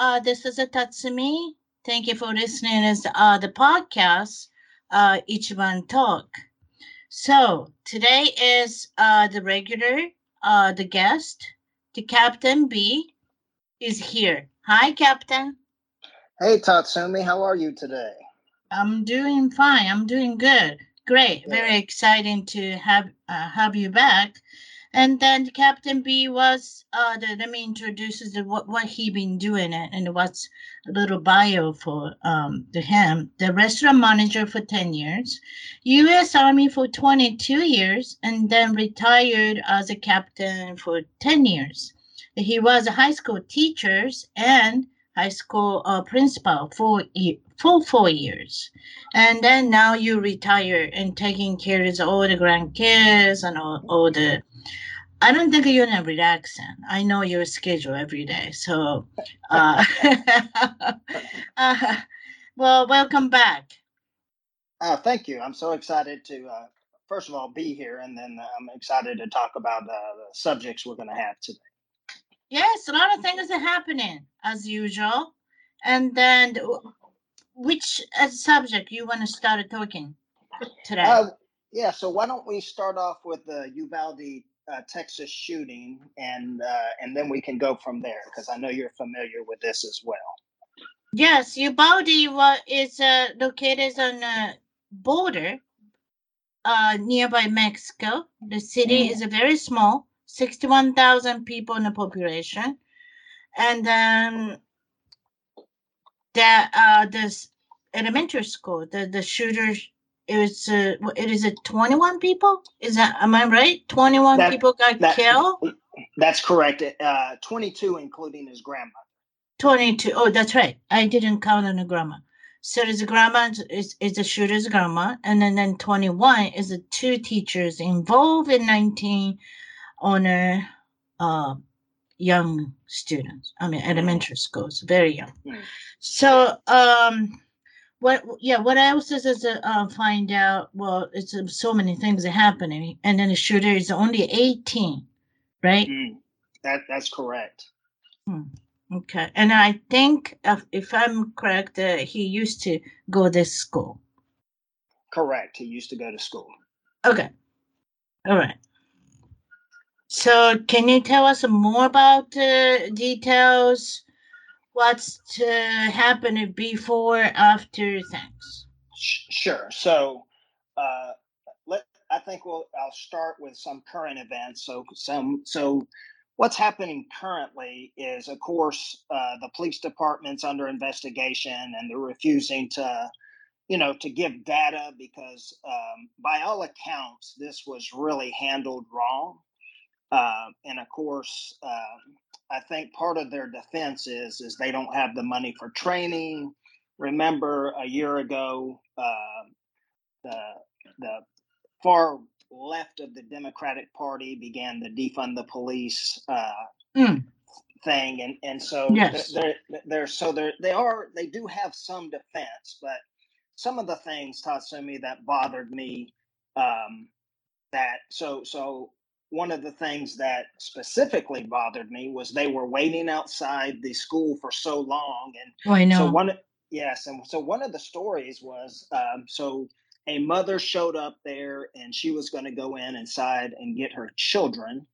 Uh, this is a Tatsumi. Thank you for listening to uh, the podcast, uh, Ichiban Talk. So today is uh, the regular, uh, the guest, the Captain B is here. Hi, Captain. Hey, Tatsumi. How are you today? I'm doing fine. I'm doing good. Great. Yeah. Very exciting to have uh, have you back. And then Captain B was uh the, let me introduce the, what what he been doing it and what's a little bio for um him. The restaurant manager for 10 years, US Army for 22 years, and then retired as a captain for 10 years. He was a high school teachers and high school uh, principal for full four years. And then now you retire and taking care of all the grandkids and all, all the I don't think you're not relaxing. I know your schedule every day. So, uh, uh, well, welcome back. Uh, thank you. I'm so excited to, uh, first of all, be here, and then I'm excited to talk about the subjects we're going to have today. Yes, a lot of things are happening as usual. And then, which uh, subject you want to start talking today? Uh, yeah, so why don't we start off with the Uvalde uh, Texas shooting, and uh, and then we can go from there because I know you're familiar with this as well. Yes, Uvalde is uh, located on a border uh, nearby Mexico. The city mm. is a very small, sixty-one thousand people in the population, and um, that uh, this elementary school, the the shooters it was uh, it is it 21 people? Is that am i right? 21 that, people got that, killed? that's correct uh 22 including his grandma 22 oh that's right i didn't count on the grandma. So there's a grandma is, is the shooter's grandma and then, then 21 is the two teachers involved in 19 on a uh, young students i mean elementary schools very young. Mm. so um what yeah what else is is to uh, find out? Well it's uh, so many things are happening and then the shooter is only 18 right? Mm, that that's correct. Hmm. okay and i think if, if i'm correct uh, he used to go to this school. Correct he used to go to school. Okay all right. So can you tell us more about the uh, details what's to happen before after things? Sure. So uh let i think we'll i'll start with some current events. So some so what's happening currently is of course uh, the police department's under investigation and they're refusing to you know to give data because um, by all accounts this was really handled wrong uh, and of course um, I think part of their defense is is they don't have the money for training. Remember, a year ago, uh, the the far left of the Democratic Party began the defund the police uh, mm. thing, and and so yes. they're, they're, they're so they're they are they do have some defense, but some of the things Tatsumi that bothered me um, that so so one of the things that specifically bothered me was they were waiting outside the school for so long and oh, I know. so one yes and so one of the stories was um, so a mother showed up there and she was going to go in inside and get her children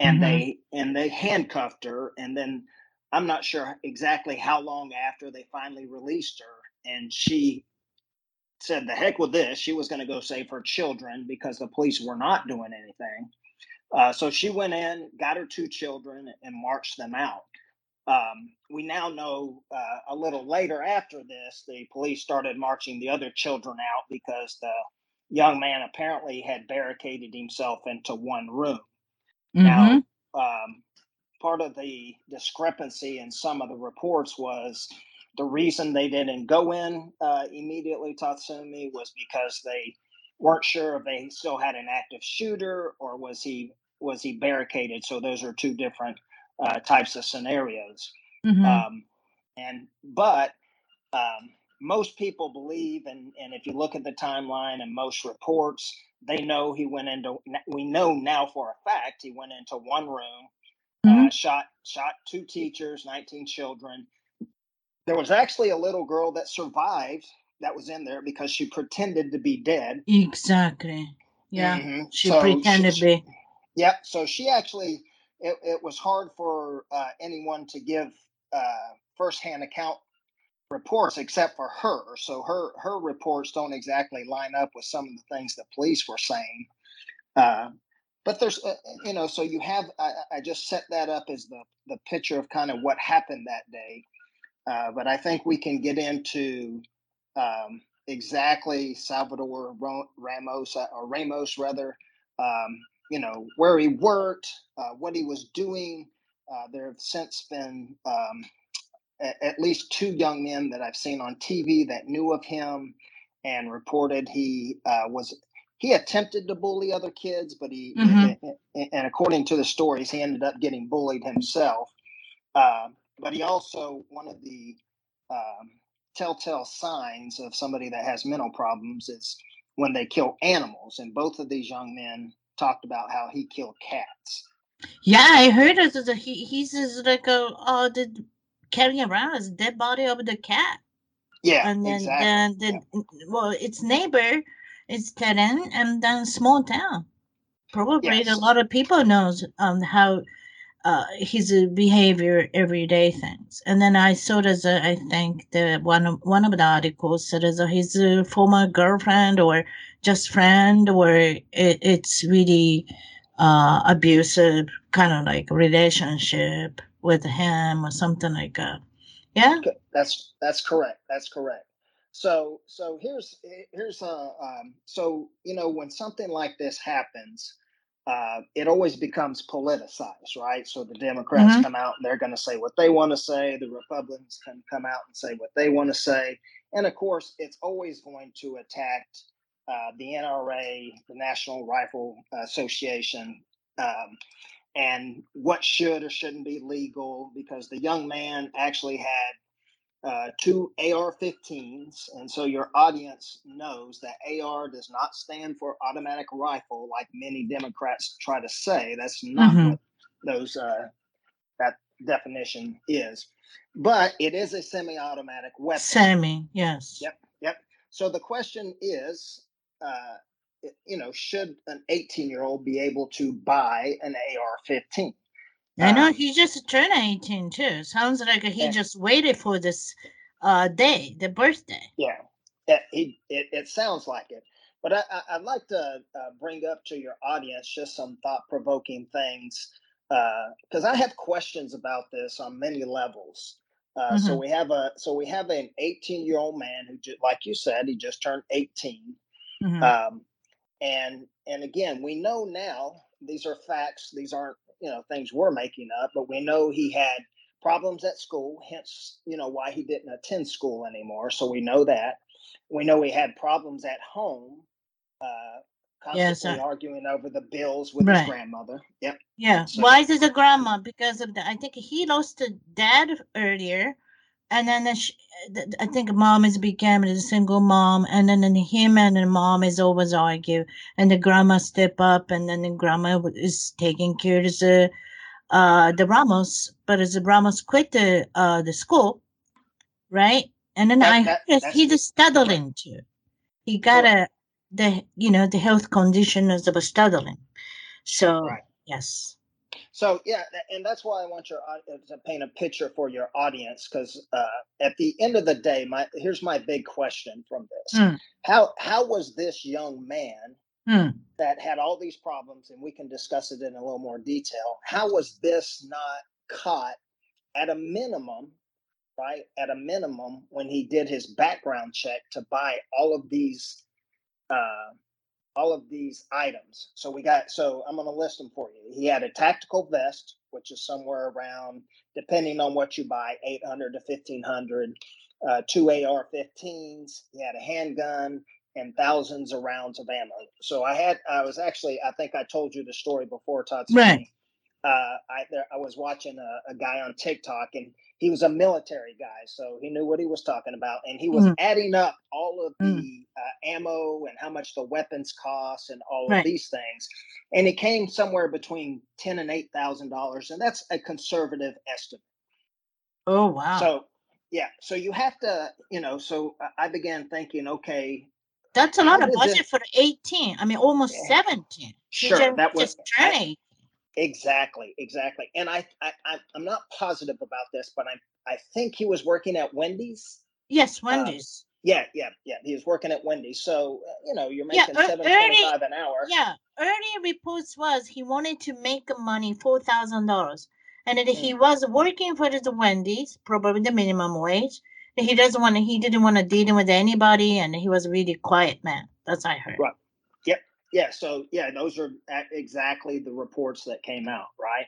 and mm-hmm. they and they handcuffed her and then i'm not sure exactly how long after they finally released her and she said the heck with this. She was going to go save her children because the police were not doing anything. Uh, so she went in, got her two children, and marched them out. Um, we now know uh, a little later after this, the police started marching the other children out because the young man apparently had barricaded himself into one room. Mm-hmm. Now, um, part of the discrepancy in some of the reports was the reason they didn't go in uh, immediately Tatsumi was because they weren't sure if they still had an active shooter or was he was he barricaded. So those are two different uh, types of scenarios. Mm-hmm. Um, and but um, most people believe, and and if you look at the timeline and most reports, they know he went into. We know now for a fact he went into one room, uh, mm-hmm. uh, shot shot two teachers, nineteen children. There was actually a little girl that survived that was in there because she pretended to be dead. Exactly. Yeah, mm-hmm. she so pretended to be. Yep. So she actually, it, it was hard for uh, anyone to give uh, firsthand account reports except for her. So her her reports don't exactly line up with some of the things the police were saying. Uh, but there's, uh, you know, so you have. I, I, just set that up as the the picture of kind of what happened that day. Uh, but I think we can get into um, exactly Salvador Ramos uh, or Ramos rather. Um, you know where he worked, uh, what he was doing. Uh, there have since been um, at least two young men that I've seen on TV that knew of him and reported he uh, was he attempted to bully other kids, but he mm-hmm. and, and, according to the stories, he ended up getting bullied himself. Uh, but he also one of the um, telltale signs of somebody that has mental problems is when they kill animals, and both of these young men talked about how he killed cats. Yeah, I heard it. He he's like a uh, the carrying around his dead body of the cat. Yeah, and then exactly. the, the yeah. well, its neighbor is Teren, and then small town. Probably yes. a lot of people knows um how uh, his behavior everyday things. And then I saw as I think the one of one of the articles said as a, his uh, former girlfriend or just friend or it, it's really uh, abusive kind of like relationship with him or something like that. Yeah, that's that's correct. That's correct. So so here's here's uh um, so you know when something like this happens, uh, it always becomes politicized, right? So the Democrats mm-hmm. come out and they're going to say what they want to say. The Republicans can come out and say what they want to say, and of course, it's always going to attack uh, the NRA, the National Rifle Association, um, and what should or shouldn't be legal because the young man actually had uh, two AR-15s, and so your audience knows that AR does not stand for automatic rifle, like many Democrats try to say. That's not mm-hmm. what those uh, that definition is, but it is a semi-automatic weapon. Semi, yes. Yep, yep. So the question is, uh, you know, should an 18 year old be able to buy an AR 15? I know um, he just turned 18 too. Sounds like he yeah. just waited for this uh, day, the birthday. Yeah, he, it, it sounds like it. But I, I, would like to uh, bring up to your audience just some thought provoking things because uh, I have questions about this on many levels. Uh, mm-hmm. So we have a so we have an 18 year old man who, just, like you said, he just turned 18. Mm-hmm. Um, and and again, we know now these are facts. These aren't you know things we're making up, but we know he had problems at school. Hence, you know why he didn't attend school anymore. So we know that. We know he had problems at home. Uh, constantly yes, arguing over the bills with right. his grandmother. Yep. Yeah. So, Why is it the grandma? Because of the, I think he lost a dad earlier, and then the, I think mom is became a single mom, and then him and the mom is always argue, and the grandma step up, and then the grandma is taking care of the uh the Ramos, but as the Ramos quit the uh the school, right? And then that, I that, he's studying too. He got a the you know the health condition of studying, so right. yes. So yeah, and that's why I want your to paint a picture for your audience because uh, at the end of the day, my here's my big question from this: mm. how how was this young man mm. that had all these problems, and we can discuss it in a little more detail? How was this not caught at a minimum? Right at a minimum, when he did his background check to buy all of these uh, all of these items. So we got, so I'm going to list them for you. He had a tactical vest, which is somewhere around, depending on what you buy, 800 to 1500, uh, two AR 15s. He had a handgun and thousands of rounds of ammo. So I had, I was actually, I think I told you the story before, Todd. Right. Uh, I, there, I was watching a, a guy on TikTok and he was a military guy, so he knew what he was talking about, and he was mm. adding up all of mm. the uh, ammo and how much the weapons cost and all right. of these things, and it came somewhere between ten and eight thousand dollars, and that's a conservative estimate. Oh wow! So yeah, so you have to, you know, so I began thinking, okay, that's a lot of budget it, for eighteen. I mean, almost yeah. seventeen. Sure, that was just turning. Exactly, exactly. And I, I, I'm not positive about this, but I, I think he was working at Wendy's. Yes, uh, Wendy's. Yeah, yeah, yeah. He was working at Wendy's, so uh, you know you're making yeah, seven twenty-five an hour. Yeah, early reports was he wanted to make money four thousand dollars, and mm. he was working for the Wendy's, probably the minimum wage. He doesn't want to. He didn't want to deal with anybody, and he was a really quiet man. That's I heard. Right yeah so yeah those are exactly the reports that came out right?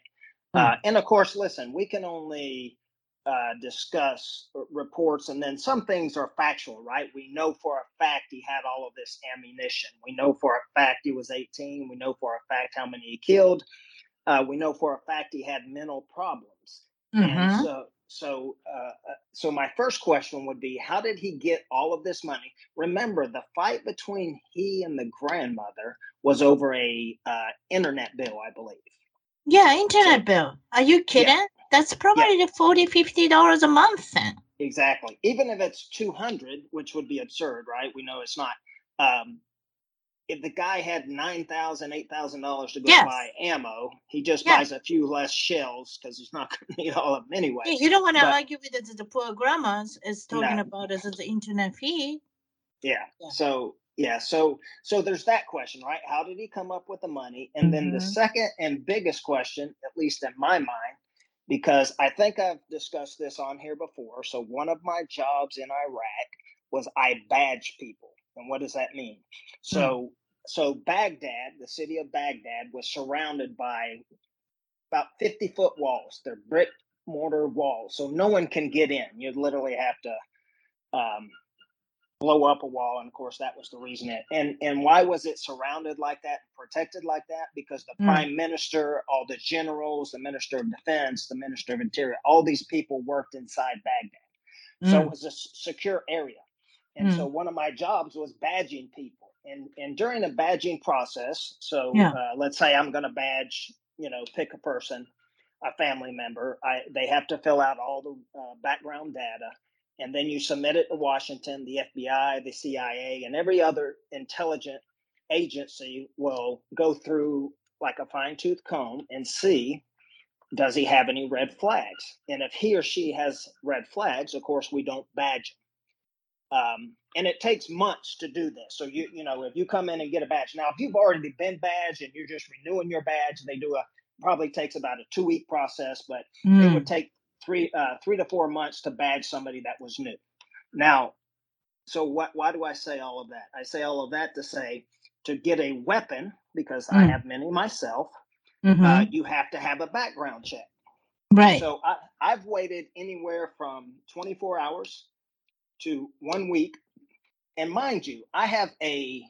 Hmm. uh, and of course listen we can only uh, discuss reports and then some things are factual right? We know for a fact he had all of this ammunition. We know for a fact he was 18 we know for a fact how many he killed. Uh, we know for a fact he had mental problems mm-hmm. and so so, uh, uh, so my first question would be, how did he get all of this money? Remember, the fight between he and the grandmother was over a uh, internet bill, I believe. Yeah, internet so, bill. Are you kidding? Yeah. That's probably yeah. the 40 50 dollars a month then. Exactly. Even if it's 200, which would be absurd, right? We know it's not. Um, if the guy had nine thousand, eight thousand dollars to go yes. buy ammo, he just yes. buys a few less shells because he's not going to need all of them anyway. you don't want to argue with it. The poor grandmas is talking no. about as the internet fee. Yeah. yeah. So yeah. So so there's that question, right? How did he come up with the money? And mm-hmm. then the mm-hmm. second and biggest question, at least in my mind, because I think I've discussed this on here before. So one of my jobs in Iraq was I badge people. And what does that mean? Hmm. So so Baghdad, the city of Baghdad, was surrounded by about 50 foot walls. They're brick mortar walls, so no one can get in. You literally have to um, blow up a wall, and of course that was the reason it. And and why was it surrounded like that, protected like that? Because the mm. prime minister, all the generals, the minister of defense, the minister of interior, all these people worked inside Baghdad, mm. so it was a secure area. And mm. so one of my jobs was badging people and and during the badging process, so yeah. uh, let's say I'm going to badge, you know, pick a person, a family member. I they have to fill out all the uh, background data, and then you submit it to Washington. The FBI, the CIA, and every other intelligent agency will go through like a fine tooth comb and see does he have any red flags, and if he or she has red flags, of course we don't badge. Um, and it takes months to do this. So you you know if you come in and get a badge now, if you've already been badged and you're just renewing your badge, they do a probably takes about a two week process, but mm. it would take three uh, three to four months to badge somebody that was new. Now, so what? Why do I say all of that? I say all of that to say to get a weapon because mm. I have many myself. Mm-hmm. Uh, you have to have a background check. Right. So I, I've waited anywhere from 24 hours to one week and mind you, I have a,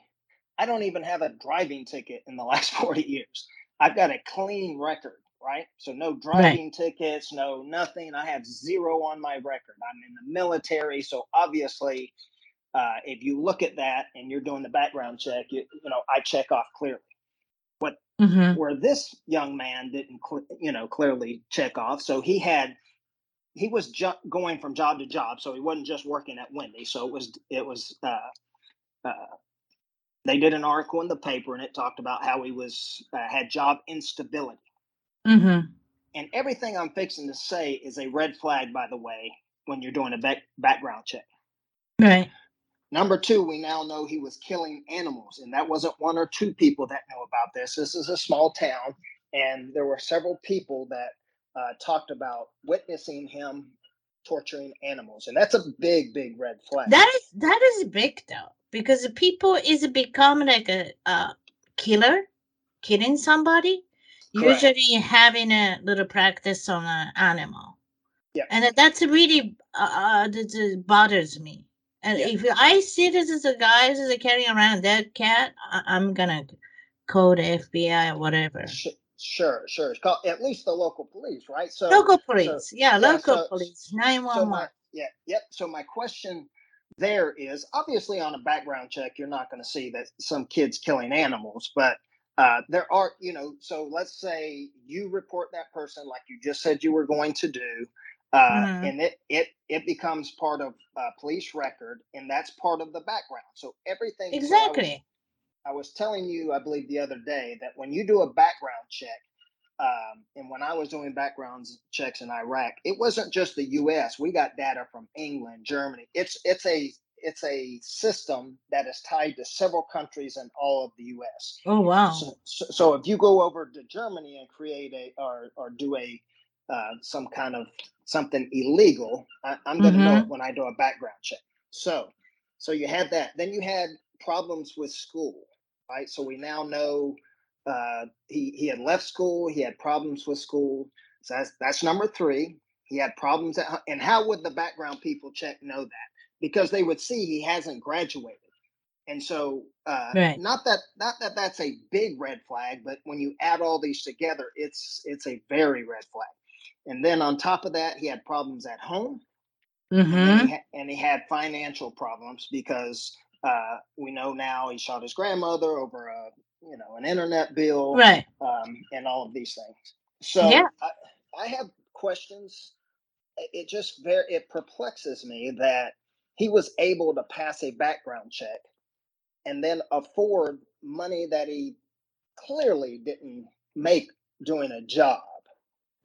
I don't even have a driving ticket in the last 40 years. I've got a clean record, right? So no driving right. tickets, no nothing. I have zero on my record. I'm in the military. So obviously, uh, if you look at that and you're doing the background check, you, you know, I check off clearly. What mm-hmm. where this young man didn't, cl- you know, clearly check off. So he had he was ju- going from job to job, so he wasn't just working at Wendy. So it was it was uh, uh, they did an article in the paper and it talked about how he was uh, had job instability. Mm-hmm. And everything I'm fixing to say is a red flag, by the way, when you're doing a back, background check. Right. Number two, we now know he was killing animals, and that wasn't one or two people that know about this. This is a small town, and there were several people that uh, talked about witnessing him torturing animals, and that's a big, big red flag. That is that is big though, because people is become like a, a killer, killing somebody. Correct. Usually having a little practice on an animal. Yeah. And that's really uh, uh, that- that bothers me. And Yeah. if I see this as a guy who's carrying around dead cat, I- I'm gonna call the FBI or whatever. Sure, sure. It's called at least the local police, right? So local police, yeah, yeah, local so- police, nine So one one. yeah, yep. So my question there is obviously on a background check, you're not going to see that some kids killing animals, but uh, there are, you know. So let's say you report that person like you just said you were going to do, uh, Mhm. and it it it becomes part of uh, police record, and that's part of the background. So everything so Exactly. I was telling you, I believe the other day, that when you do a background check, um, and when I was doing background checks in Iraq, it wasn't just the U.S. We got data from England, Germany. It's it's a it's a system that is tied to several countries in all of the U.S. Oh wow. So, so, so if you go over to Germany and create a or or do a uh, some kind of something illegal, I, I'm going to know Mhm. it when I do a background check. So, so you had that. Then you had problems with school, right? So we now know uh, he he had left school. He had problems with school. So that's that's number three. He had problems at and how would the background people check know that? Because they would see he hasn't graduated. And so, uh, Right. not that not that that's a big red flag, but when you add all these together, it's it's a very red flag. And then on top of that, he had problems at home, Mm-hmm. he ha- and he had financial problems because uh, we know now he shot his grandmother over a you know an internet bill Right. um, and all of these things. So Yeah. I, I have questions. It it just very it perplexes me that he was able to pass a background check and then afford money that he clearly didn't make doing a job.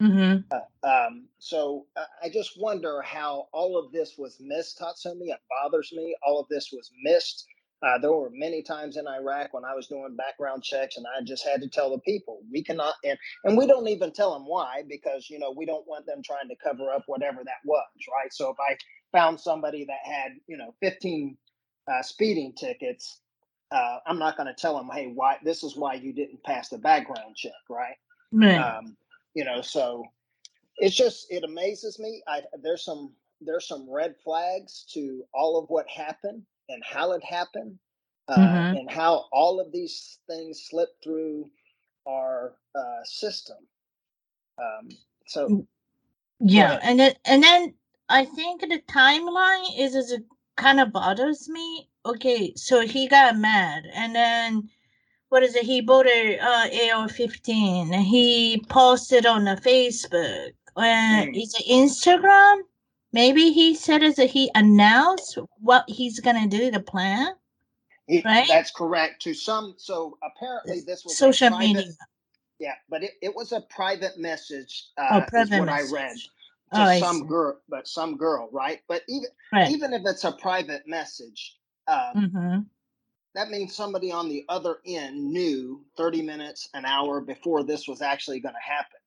Mm-hmm. Uh, um, so uh, I just wonder how all of this was missed, Tatsumi. It bothers me. All of this was missed. Uh, there were many times in Iraq when I was doing background checks, and I just had to tell the people we cannot, and and we don't even tell them why because you know we don't want them trying to cover up whatever that was, right? So if I found somebody that had you know 15 uh, speeding tickets, uh, I'm not going to tell them, hey, why this is why you didn't pass the background check, right? Right. um, you know so it's just it amazes me i there's some there's some red flags to all of what happened and how it happened uh, Mhm. and how all of these things slip through our uh, system um, so Yeah, ahead. and then and then I think the timeline is is kind of bothers me. Okay, so he got mad, and then what is it? He bought a uh, AR-15. He posted on the Facebook. Uh, Mm. is it Instagram? Maybe he said is that he announced what he's gonna do, the plan. Right? that's correct to some so apparently this was a Social private, media. yeah but it, it was a private message uh, Oh, private what message. i read Oh, to I some girl but some girl right but even Right. even if it's a private message, um, Mm-hmm. That means somebody on the other end knew 30 minutes, an hour before this was actually going to happen.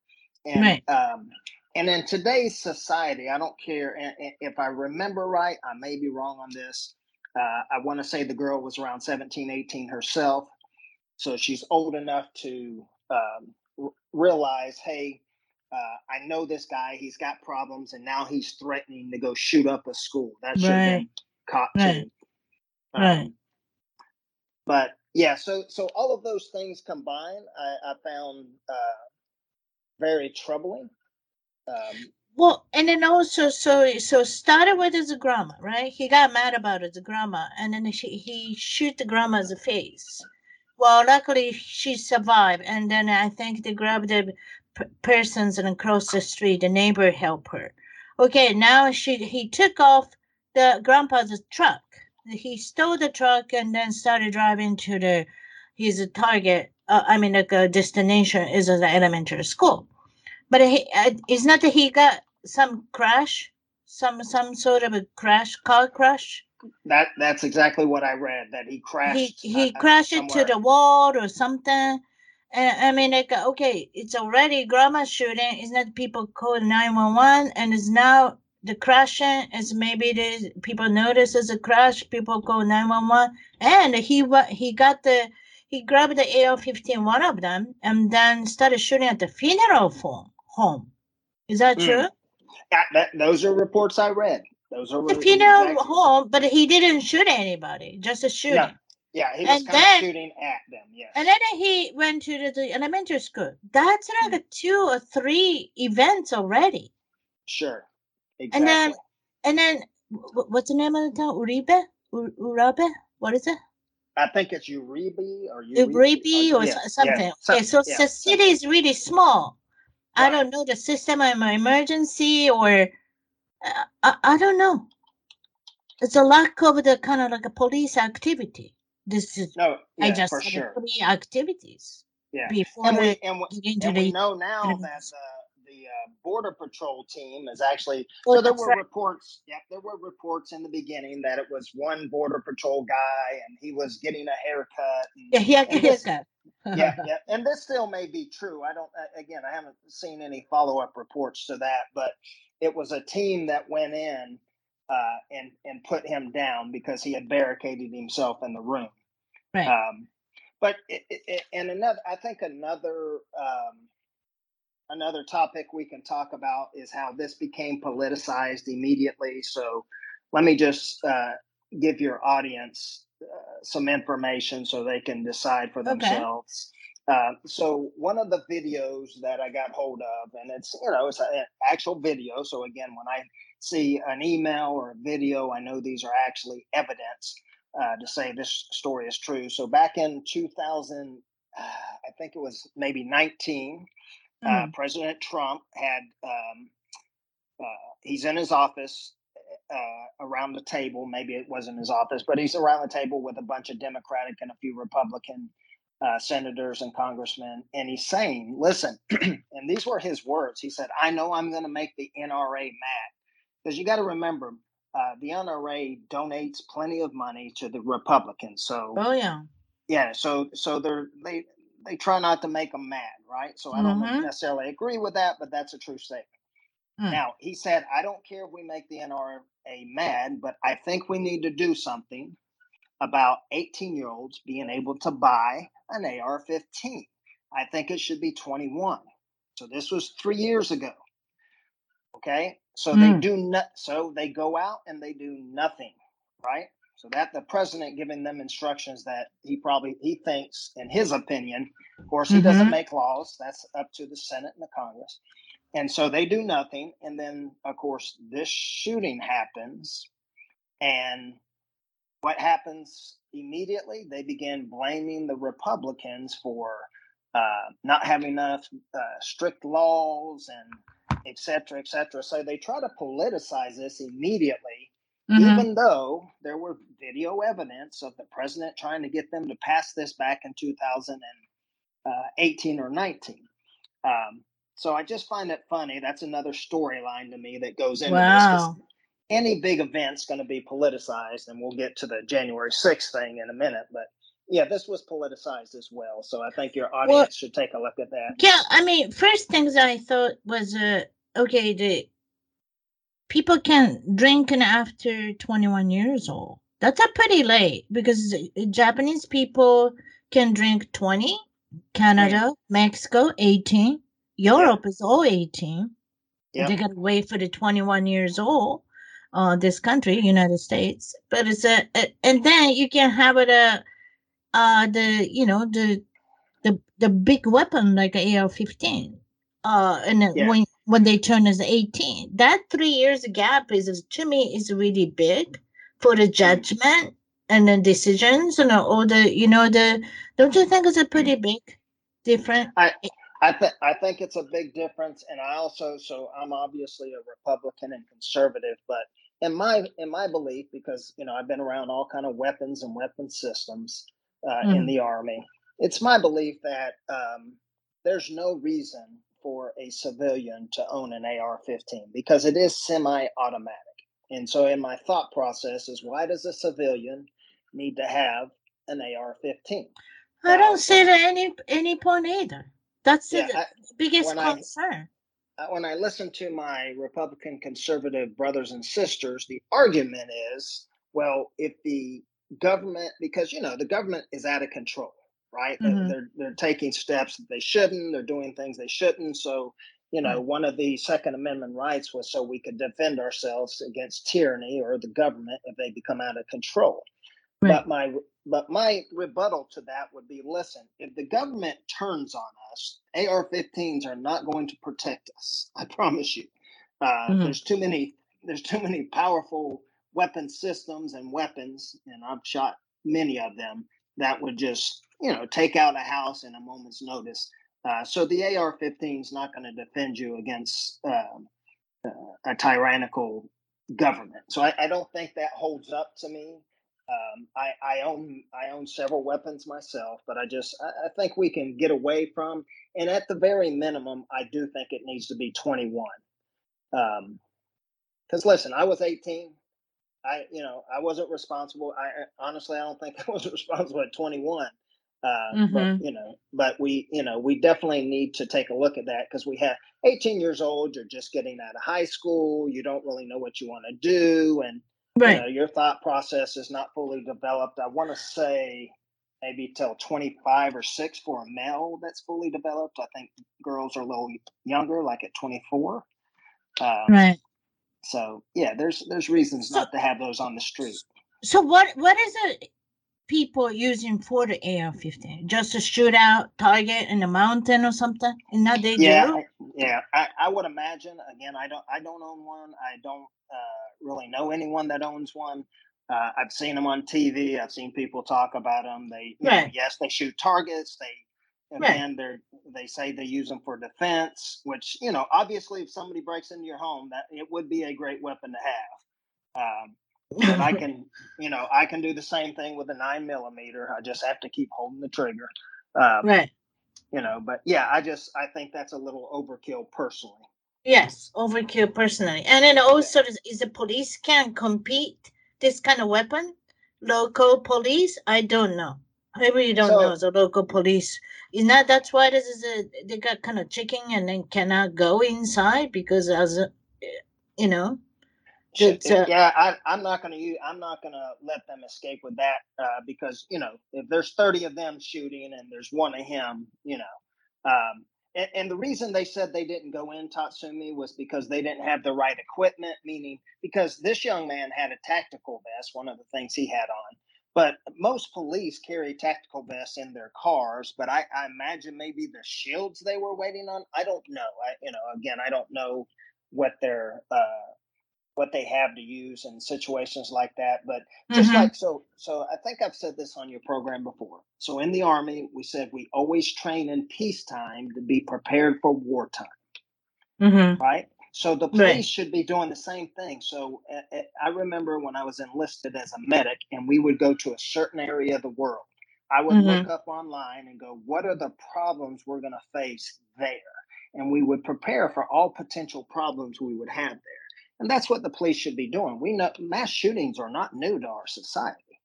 And, Right. um, and in today's society, I don't care. And, and if I remember right, I may be wrong on this. Uh, I want to say the girl was around 17, 18 herself. So she's old enough to um, r- realize, hey, uh, I know this guy. He's got problems, and now he's threatening to go shoot up a school. That should have been caught Right. too. Right. But yeah, so so all of those things combined, I, I found uh, very troubling. Um, Well, and then also, so so started with his grandma, right? He got mad about his grandma, and then she, he shoot the grandma's face. Well, luckily she survived, and then I think they grabbed the p- persons and across the street. The neighbor helped her. Okay, now she he took off the grandpa's truck. He stole the truck and then started driving to the his target. Uh, I mean, like a destination is the elementary school. But he, uh, is not that he got some crash, some some sort of a crash, car crash. That that's exactly what I read. That he crashed. He he uh, crashed into somewhere. the wall or something. And I mean, like, okay, it's already grandma shooting. It's not people call nine one one, and it's now the crashing is maybe the people notice as a crash. People call one one, and he he got the he grabbed the AR fifteen, one of them, and then started shooting at the funeral home. Home, is that Mm. true? Yeah, that, those are reports I read. Those are The funeral exact- home, but he didn't shoot anybody, just a shooting. No, yeah, he was And then- shooting at them. Yes. And then he went to the, the elementary school. That's like Mm. two or three events already. sure. And then, and then, what's the name of the town? Uribe? Urabe? What is it? I think it's Uribe or Uribe or yeah, something. Yeah, okay, so yeah, the city is really small. I don't know the system of emergency or uh, I, I don't know. It's a lack of the kind of like a police activity. This is No, I just for sure. activities Yeah. before And we and we, and we know now that uh, border patrol team is actually Oh, so there were right. reports. Yeah, there were reports in the beginning that it was one border patrol guy and he was getting a haircut. And, Yeah, here, and this- haircut. yeah, yeah, and this still may be true. I don't. Again, I haven't seen any follow up reports to that, but it was a team that went in uh, and and put him down because he had barricaded himself in the room. Right. Um, but it, it- and another, I think another um, another topic we can talk about is how this became politicized immediately. So let me just uh, give your audience uh, some information so they can decide for Okay. themselves. Uh, so one of the videos that I got hold of, and it's you know it's an actual video. So again, when I see an email or a video, I know these are actually evidence uh, to say this story is true. So back in 2000, uh, I think it was maybe 19, uh, Mm. President Trump had um, uh, he's in his office uh, around the table. Maybe it wasn't his office, but he's around the table with a bunch of Democratic and a few Republican uh, senators and congressmen, and he's saying, "Listen," and these were his words. He said, "I know I'm going to make the NRA mad because you got to remember." Uh, the NRA donates plenty of money to the Republicans, so Oh yeah. yeah, so so they're they they try not to make them mad, right? So I don't Mhm. necessarily agree with that, but that's a true statement. Mm. Now he said, I don't care if we make the NRA mad, but I think we need to do something about 18 year olds being able to buy an AR-15. I think it should be 21. So this was three years ago. Okay, so they Mm. do not. So they go out and they do nothing, right? So that the president giving them instructions that he probably he thinks, in his opinion, of course, he doesn't Mhm. make laws. That's up to the Senate and the Congress. And so they do nothing, and then of course this shooting happens, and what happens immediately? They begin blaming the Republicans for uh, not having enough uh, strict laws and et cetera, et cetera. So they try to politicize this immediately, Mhm. even though there were video evidence of the president trying to get them to pass this back in 2018 or 19. Um, so I just find it funny. That's another storyline to me that goes into this. Wow. Any big event's going to be politicized, and we'll get to the January 6th thing in a minute. But yeah, this was politicized as well. So I think your audience should take a look at that. Yeah, I mean, first things I thought was uh okay, the people can drink and after 21 years old. That's a pretty late because uh, Japanese people can drink 20, Canada, Mexico 18, Europe is all 18. Yep. They got to wait for the 21 years old. Uh, this country, United States, but it's a, a and then you can have it a, uh, the you know the the the big weapon like a AR-15. Uh, and then Yeah. when when they turn as 18, that three years gap is to me is really big for the judgment and the decisions and all the you know the don't you think it's a pretty big difference I think I think it's a big difference, and I also so I'm obviously a Republican and conservative, but in my in my belief, because you know I've been around all kind of weapons and weapon systems uh, in Mhm. the army, it's my belief that um, there's no reason for a civilian to own an AR-15 because it is semi-automatic. And so, in my thought process, is why does a civilian need to have an AR-15? I don't see it at any any point either. That's the I- biggest when I- concern. uh, when I listen to my Republican conservative brothers and sisters, the argument is, well, if the government, because you know the government is out of control, right? They're- Mhm. They're they're taking steps that they shouldn't. They're doing things they shouldn't. So you know, one of the Second Amendment rights was so we could defend ourselves against tyranny or the government if they become out of control. Right. But my but my rebuttal to that would be: listen, if the government turns on us, AR-15s are not going to protect us. I promise you. Uh, Mhm. There's too many. There's too many powerful weapon systems and weapons, and I've shot many of them that would just you know take out a house in a moment's notice. Uh, so the AR-15 is not going to defend you against um, uh, a tyrannical government. So I, I don't think that holds up to me. Um, I, I own I own several weapons myself, but I just I, I think we can get away from. And at the very minimum, I do think it needs to be 21. Um, because listen, I was 18. I you know I wasn't responsible. I- honestly I don't think I was responsible at 21. Uh, Mhm. But you know, but we you know we definitely need to take a look at that because we have 18 years old. You're just getting out of high school. You don't really know what you want to do, and you know, your thought process is not fully developed. I want to say maybe till 25 or 6 for a male that's fully developed. I think girls are a little younger, like at 24. Um, Right. So yeah, there's there's reasons So- not to have those on the street. So what what is it people using for the AR-15? Just to shoot out target in the mountain or something? And now they Yeah, do. Yeah. I, I would imagine. Again, I don't I don't own one. I don't uh, really know anyone that owns one. Uh, I've seen them on TV. I've seen people talk about them. They, you know, yes, they shoot targets. They Right. again, they're they say they use them for defense. Which you know, obviously, if somebody breaks into your home, that it would be a great weapon to have. Um, but I can, you know, I can do the same thing with a nine millimeter. I just have to keep holding the trigger. Um, right. You know, but yeah, I just I think that's a little overkill personally. Yes, overkill personally. And then also is, is the police can compete this kind of weapon? Local police? I don't know. I really don't So- know the local police. Is not that's why this is a they got kind of chicken and then cannot go inside because as a, you know Uh, yeah, I, I'm not going to use. I'm not going to let them escape with that uh, because you know if there's 30 of them shooting and there's one of him, you know, um, and, and the reason they said they didn't go in Tatsumi was because they didn't have the right equipment. Meaning, because this young man had a tactical vest, one of the things he had on. But most police carry tactical vests in their cars. But I, I imagine maybe the shields they were waiting on. I don't know. I, you know, again, I don't know what their uh, what they have to use in situations like that. But just Mhm. like so, so I think I've said this on your program before. So in the army, we said we always train in peacetime to be prepared for wartime, Mhm. right? So the Right. police should be doing the same thing. So uh, I remember when I was enlisted as a medic, and we would go to a certain area of the world. I would look up online and go, what are the problems we're going to face there? And we would prepare for all potential problems we would have there. And that's what the police should be doing. We know mass shootings are not new to our society.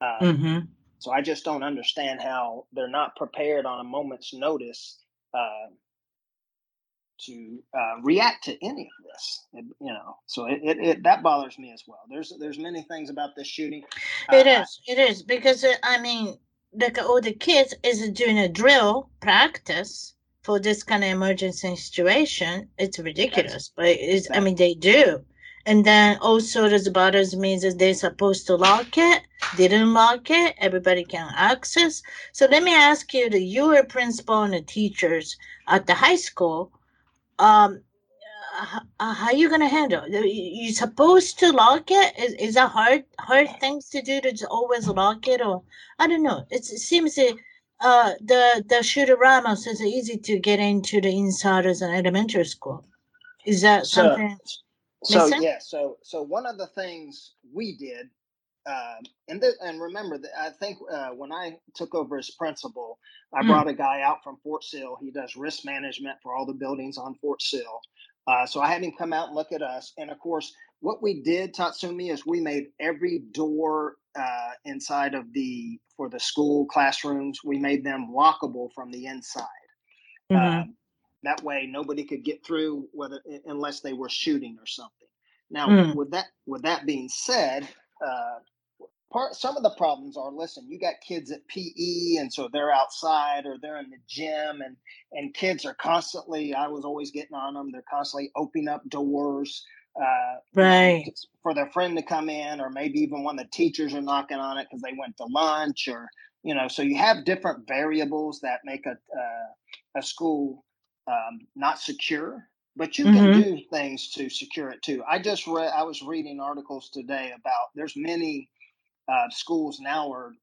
Um, Mhm. So I just don't understand how they're not prepared on a moment's notice uh, to uh, react to any of this. It- you know, so it, it, it that bothers me as well. There's there's many things about this shooting. It Uh, is. It is because uh, I mean, like all the kids is doing a drill practice for this kind of emergency situation. It's ridiculous, but it's. I mean, they do. And then also, this bothers me is that they're supposed to lock it, didn't lock it. Everybody can access. So let me ask you: that you were principal and the teachers at the high school. Um, uh, uh, how you gonna handle? it? You you supposed to lock it? Is is that hard hard things to do to just always lock it, or I don't know. It's, it seems that uh the the shooterama is easy to get into the inside insiders in elementary school. Is that So- something? So yeah, so so one of the things we did uh, and th- and remember that I think uh, when I took over as principal, I Mm. brought a guy out from Fort Sill. He does risk management for all the buildings on Fort Sill. Uh, so I had him come out and look at us. And of course, what we did, Tatsumi, is we made every door uh, inside of the for the school classrooms. We made them lockable from the inside. Mhm. Um, that way, nobody could get through whether unless they were shooting or something. Now, Mm. with that with that being said, uh, part some of the problems are listen, you got kids at PE, and so they're outside or they're in the gym, and and kids are constantly. I was always getting on them. They're constantly opening up doors. Uh, Right. for their friend to come in, or maybe even when the teachers are knocking on it because they went to lunch, or you know, so you have different variables that make a uh, a school um, not secure, but you can Mhm. do things to secure it too. I just read, I was reading articles today about there's many uh, schools now are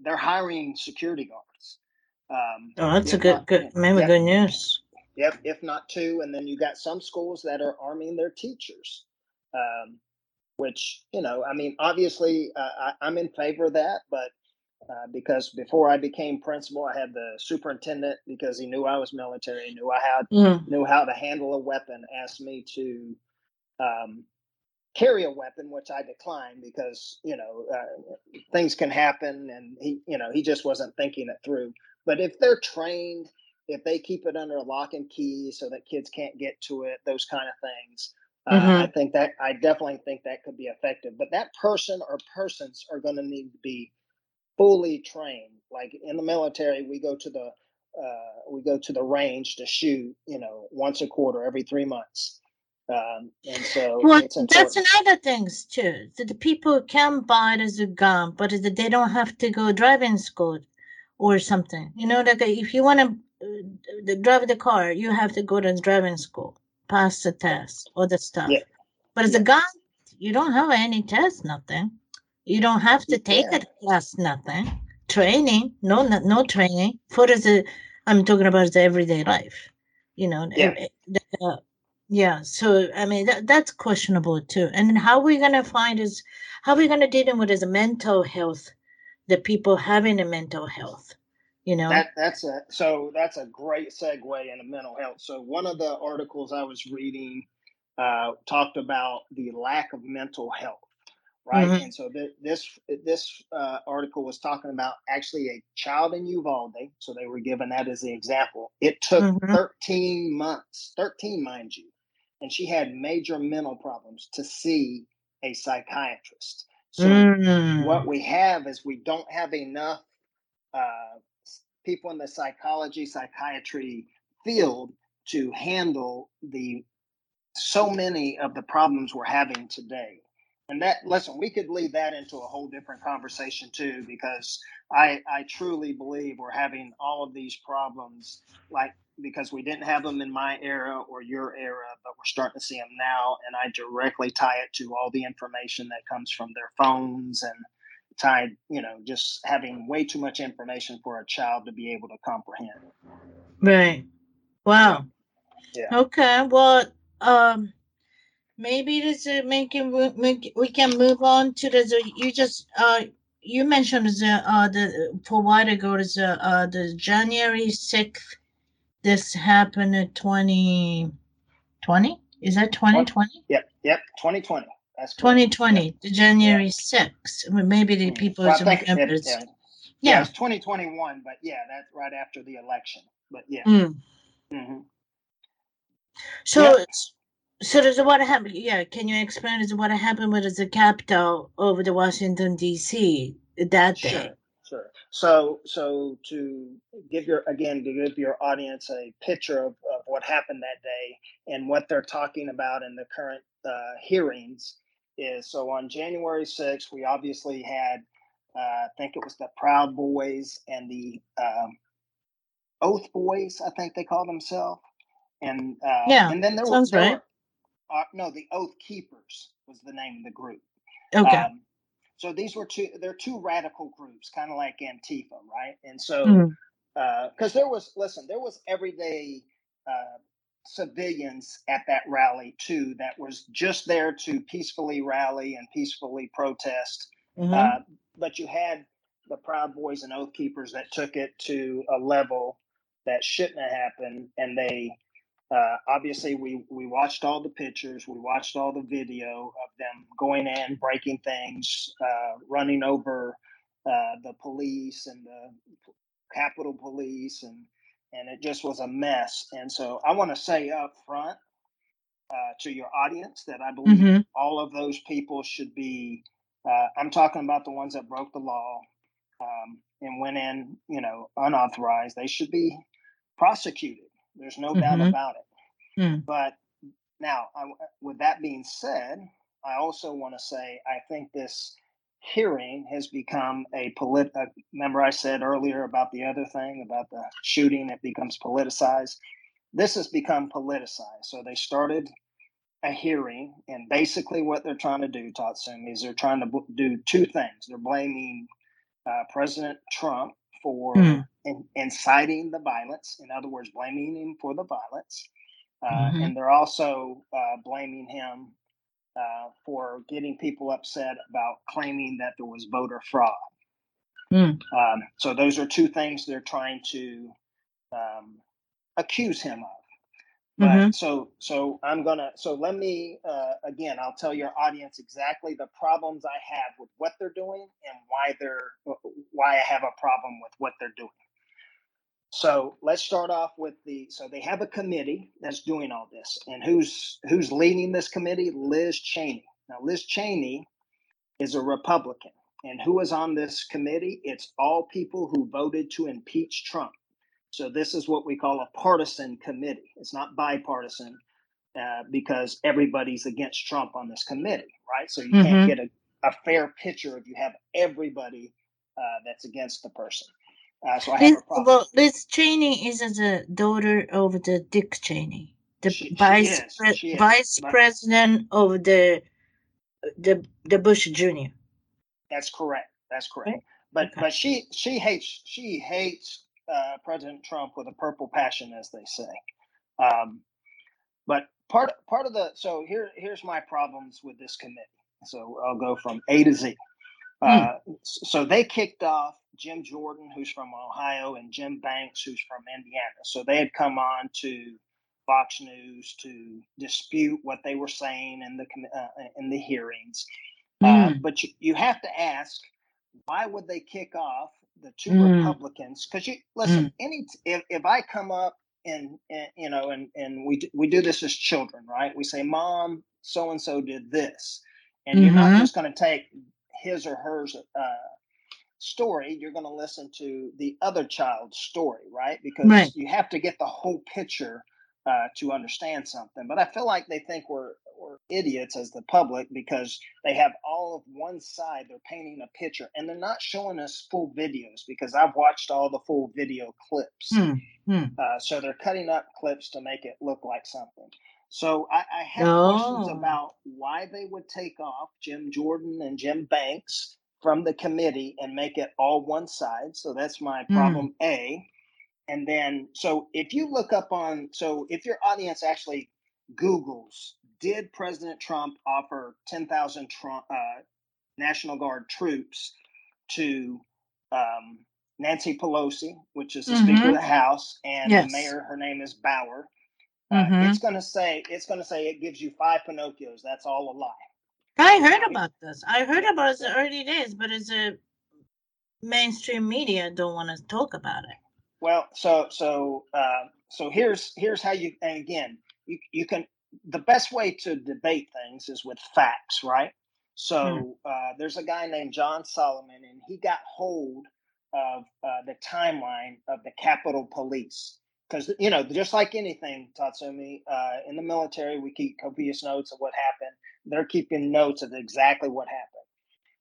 they're hiring security guards. Um, Oh, that's a good, not, good, maybe yep, good news. Yep, if not two, and then you got some schools that are arming their teachers. Um, which you know, I mean, obviously, uh, I, I'm in favor of that, but uh, because before I became principal, I had the superintendent because he knew I was military, knew I had Mm. knew how to handle a weapon, asked me to um, carry a weapon, which I declined because you know uh, things can happen, and he you know he just wasn't thinking it through. But if they're trained, if they keep it under lock and key so that kids can't get to it, those kind of things. Uh, Mhm. I think that I definitely think that could be effective, but that person or persons are going to need to be fully trained. Like in the military, we go to the uh, we go to the range to shoot, you know, once a quarter, every three months, um, and so Well, that's another things too. That the people can buy it as a gun, but they don't have to go driving school or something. You know, like if you want to uh, drive the car, you have to go to driving school, pass the test, all the stuff. Yeah, But as a gun, you don't have any test, nothing. You don't have to take yeah, a class, nothing. Training, no, no, no training. For the, I'm talking about the everyday life. You know, yeah. the, uh, yeah. So I mean, that, that's questionable too. And how we gonna find is how we gonna deal with is mental health, the people having a mental health. You know. That that's a so that's a great segue into mental health. So one of the articles I was reading uh, talked about the lack of mental health, right? Mhm. And so th- this this uh, article was talking about actually a child in Uvalde. So they were given that as the example. It took Mhm. 13 months, 13 mind you, and she had major mental problems to see a psychiatrist. So what Mm. we have is we don't have enough uh, people in the psychology psychiatry field to handle the so many of the problems we're having today. And that listen we could lead that into a whole different conversation too because i i truly believe we're having all of these problems like because we didn't have them in my era or your era but we're starting to see them now and i directly tie it to all the information that comes from their phones and tied you know just having way too much information for a child to be able to comprehend Right. Wow. yeah Okay. Well, um, maybe this wo- make we can move on to the the- you just uh you mentioned the uh the for a while ago is uh, uh the January sixth. This happened in twenty twenty. Is that twenty twenty? Yep. Yep. 2020. That's correct. Twenty Yep. twenty. The Yeah. January sixth. Maybe the Mm. people Well, is remember. it, yeah. Yeah, Yeah. it's 2021, but yeah, that's right after the election. But yeah. Mm. hmm So. Yep. So there's what happened. Yeah, can you explain us what happened with the Capitol over the Washington D.C. that day? Sure. Sure. So, so to give your again to give your audience a picture of, of what happened that day and what they're talking about in the current uh, hearings is so on January 6th, we obviously had uh, I think it was the Proud Boys and the um, Oath Boys, I think they call themselves, and uh, Yeah, and then there there right. were uh, no the Oath Keepers was the name of the group. Okay. Um, so these were two they're two radical groups, kind of like Antifa, right? And so because there was listen, there was everyday uh, civilians at that rally too that was just there to peacefully rally and peacefully protest Mm-hmm. Uh, but you had the Proud Boys and Oath Keepers that took it to a level that shouldn't have happened, and they uh, obviously we we watched all the pictures, we watched all the video of them going in, breaking things, uh, running over uh, the police and the Capitol Police, and and it just was a mess. And so I want to say up front uh, to your audience that I believe mm-hmm. all of those people should be. Uh, I'm talking about the ones that broke the law um, and went in, you know, unauthorized. They should be prosecuted. There's no mm-hmm. doubt about it. Mm. But now, I, with that being said, I also want to say I think this hearing has become a polit. Uh, remember, I said earlier about the other thing about the shooting that becomes politicized. This has become politicized. So they started a hearing, and basically what they're trying to do, Tatsumi, is they're trying to do two things. They're blaming uh, President Trump for mm. in, inciting the violence. In other words, blaming him for the violence. Uh, mm-hmm. And they're also uh, blaming him uh, for getting people upset about claiming that there was voter fraud. Mm. Um, so those are two things they're trying to um, accuse him of. But mm-hmm. so so I'm gonna so let me uh, again I'll tell your audience exactly the problems I have with what they're doing and why they're why I have a problem with what they're doing. So let's start off with the so they have a committee that's doing all this and who's who's leading this committee Liz Cheney. Now Liz Cheney is a Republican and who is on this committee? It's all people who voted to impeach Trump. So this is what we call a partisan committee. It's not bipartisan uh, because everybody's against Trump on this committee, right? So you mm-hmm. can't get a, a fair picture if you have everybody uh, that's against the person. Uh, so I problem. Well, Liz Cheney is the daughter of the Dick Cheney, the she, vice she is, vice but, president of the the the Bush Jr. That's correct. That's correct. Right? But okay. but she she hates she hates uh, President Trump with a purple passion, as they say. Um, but part part of the so here here's my problems with this committee. So I'll go from A to Z. Uh, mm. So they kicked off Jim Jordan, who's from Ohio, and Jim Banks, who's from Indiana. So they had come on to Fox News to dispute what they were saying in the uh, in the hearings. Mm. Uh, but you, you have to ask, why would they kick off the two mm. Republicans, because you listen, mm. any if, if I come up and, and you know and and we we do this as children, right? We say, "Mom, so and so did this," and mm-hmm. you're not mm-hmm. just going to take his or her uh, story. You're going to listen to the other child's story, right? Because right. you have to get the whole picture uh, to understand something. But I feel like they think we're we're idiots as the public because they have all of one side. They're painting a picture and they're not showing us full videos because I've watched all the full video clips. Mm-hmm. Uh, so they're cutting up clips to make it look like something. So I, I have oh. questions about why they would take off Jim Jordan and Jim Banks from the committee and make it all one side. So that's my hmm. problem mm. A. And then, so if you look up on, so if your audience actually Googles, did President Trump offer 10,000 Trump, uh, National Guard troops to um, Nancy Pelosi, which is the mm-hmm. Speaker of the House, and yes. the mayor, her name is Bauer. Uh, mm-hmm. It's going to say it's going to say it gives you five Pinocchios. That's all a lie. I heard about this. I heard about it in the early days, but it's a mainstream media don't want to talk about it. Well, so so uh, so here's here's how you and again you you can the best way to debate things is with facts, right? So hmm. uh, there's a guy named John Solomon, and he got hold of uh, the timeline of the Capitol Police because you know just like anything, Tatsumi, uh, in the military we keep copious notes of what happened. They're keeping notes of exactly what happened.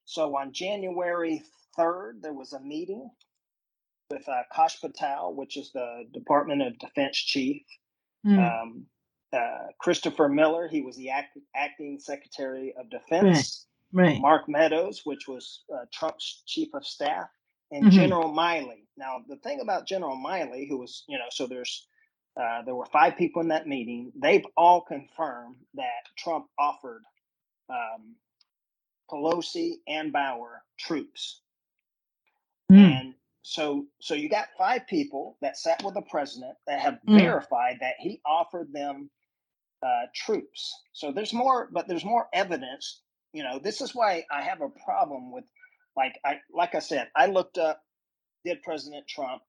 So on January 3rd, there was a meeting with uh, Kash Patel, which is the Department of Defense chief. Mm. Um, uh, Christopher Miller, he was the act, acting Secretary of Defense. Right. right. Mark Meadows, which was uh, Trump's chief of staff, and mm-hmm. General Milley. Now, the thing about General Milley, who was, you know, so there's uh, there were five people in that meeting. They've all confirmed that Trump offered um, Pelosi, and Bauer troops. Mm. And so, so you got five people that sat with the president that have Mm. verified that he offered them uh, troops. So there's more, but there's more evidence. You know, this is why I have a problem with, like I like I said, I looked up did President Trump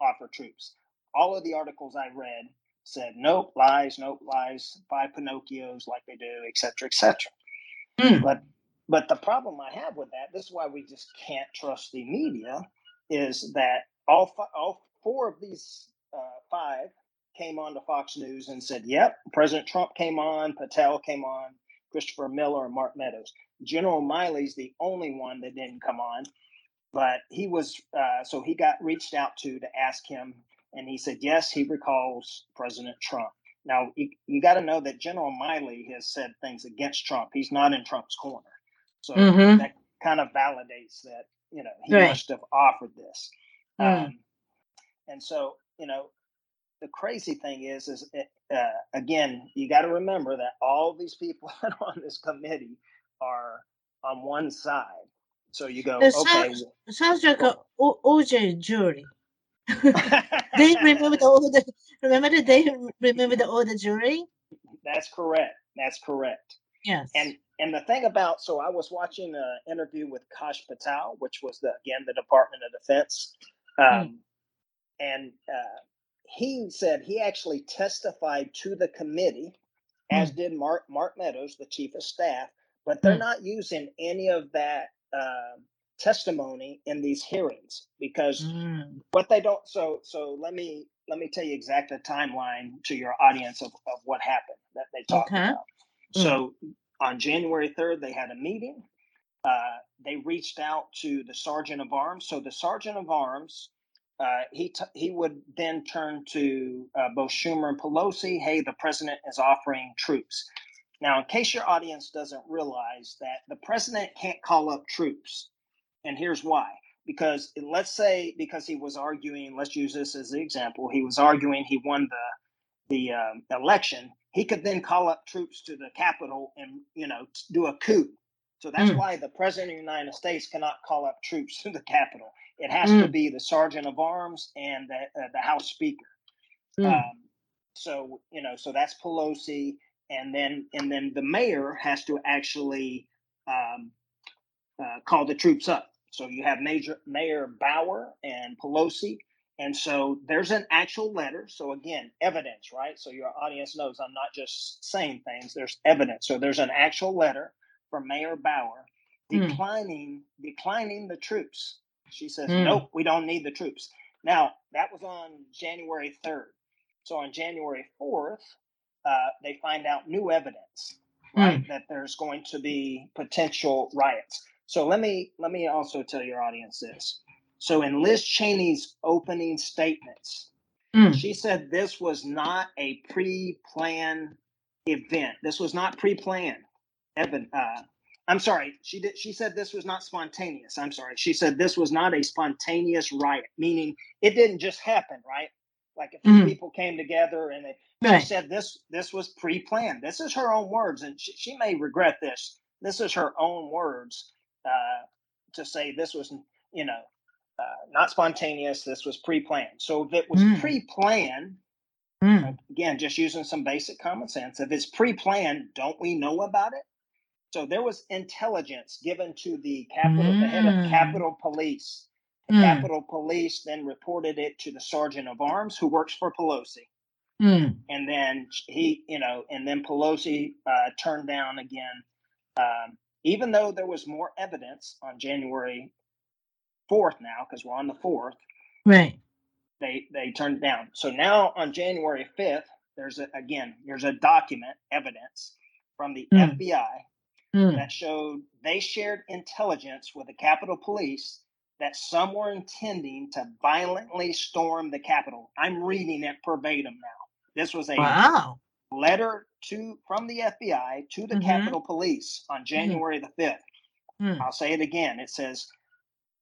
offer troops? All of the articles I read said nope, lies, nope, lies, five Pinocchios like they do, et cetera, et cetera. Mm. But but the problem I have with that, this is why we just can't trust the media, is that all all four of these uh, five came on to Fox News and said, "Yep, President Trump came on, Patel came on, Christopher Miller, and Mark Meadows. General Milley's the only one that didn't come on, but he was uh, so he got reached out to to ask him, and he said yes, he recalls President Trump. Now you, you got to know that General Milley has said things against Trump. He's not in Trump's corner, so Mhm. that kind of validates that you know he Right. must have offered this. Mm. Um, and so you know the crazy thing is is it, uh, again you got to remember that all these people on this committee are on one side. So you go It okay. sounds, it sounds like a O- OJ jury. they remember all the remember that they remember the the jury? That's correct. That's correct. Yes. And and the thing about so I was watching an interview with Kash Patel, which was the again the Department of Defense, um, and uh, he said he actually testified to the committee, as did Mark Mark Meadows, the chief of staff, but they're Mm. not using any of that uh, testimony in these hearings because Mm. what they don't so so let me let me tell you exact the timeline to your audience of, of what happened that they talked Okay. about so on january 3rd they had a meeting uh, they reached out to the sergeant of arms so the sergeant of arms uh, he t- he would then turn to uh, both Schumer and Pelosi. Hey, the president is offering troops. Now, in case your audience doesn't realize that the president can't call up troops, and here's why because let's say because he was arguing let's use this as the example he was arguing he won the the um, election he could then call up troops to the capitol and you know do a coup so that's Mm. why the president of the united states cannot call up troops to the capitol it has to Mm. be the sergeant of arms and the, uh, the house speaker Mm. um, so you know, so that's Pelosi, and then and then the mayor has to actually um, uh, call the troops up. So you have Major Mayor Bauer and Pelosi, and so there's an actual letter. So again, evidence, right? So your audience knows I'm not just saying things. There's evidence. So there's an actual letter from Mayor Bauer Mm. declining declining the troops. She says, Mm. "Nope, we don't need the troops." Now that was on January 3rd. So on January 4th, uh, they find out new evidence, right, that there's going to be potential riots. So let me let me also tell your audience this. So in Liz Cheney's opening statements, Mm. she said this was not a pre-planned event. This was not pre-planned. Evan, uh, I'm sorry. She did. She said this was not spontaneous. I'm sorry. She said this was not a spontaneous riot, meaning it didn't just happen, right? Like few Mhm. people came together and they, Right. she said this this was pre-planned. This is her own words, and she, she may regret this. This is her own words uh, to say this was, you know, uh, not spontaneous. This was pre-planned. So if it was Mm. pre-planned, Mm. again, just using some basic common sense, if it's pre-planned, don't we know about it? So there was intelligence given to the Capitol, the head Mm. of Capitol Police. The Mm. Capitol Police then reported it to the Sergeant of Arms, who works for Pelosi Mm. and then he, you know, and then Pelosi uh, turned down again, um, even though there was more evidence on January fourth now, because we're on the fourth. Right. They they turned it down. So now on January fifth, there's a, again there's a document evidence from the Mm. FBI Mm. that showed they shared intelligence with the Capitol Police that some were intending to violently storm the Capitol. I'm reading it verbatim now. This was a Wow. Letter to from the FBI to the Mhm. Capitol Police on January the 5th. Mm. I'll say it again. It says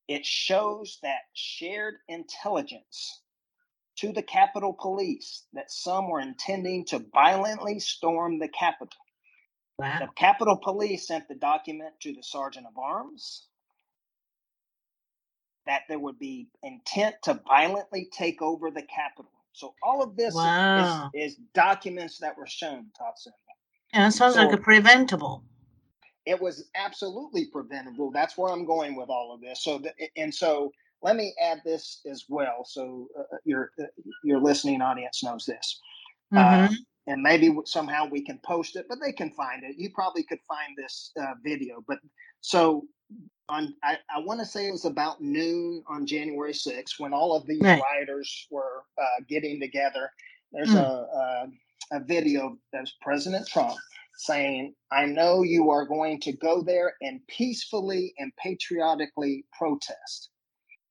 it shows that shared intelligence to the Capitol Police that some were intending to violently storm the Capitol. Wow. The Capitol Police sent the document to the Sergeant of Arms that there would be intent to violently take over the Capitol. So all of this wow. is, is, documents that were shown, Thompson. Yeah, it sounds so, like a preventable. It was absolutely preventable. That's where I'm going with all of this. So, and so let me add this as well, so uh, uh your uh, your listening audience knows this. Uh, mm-hmm. Uh, and maybe somehow we can post it, but they can find it. You probably could find this uh, video. But so on, I, I want to say it was about noon on January 6th when all of these right. rioters were uh, getting together. There's mm. a, a, a video of President Trump saying, "I know you are going to go there and peacefully and patriotically protest."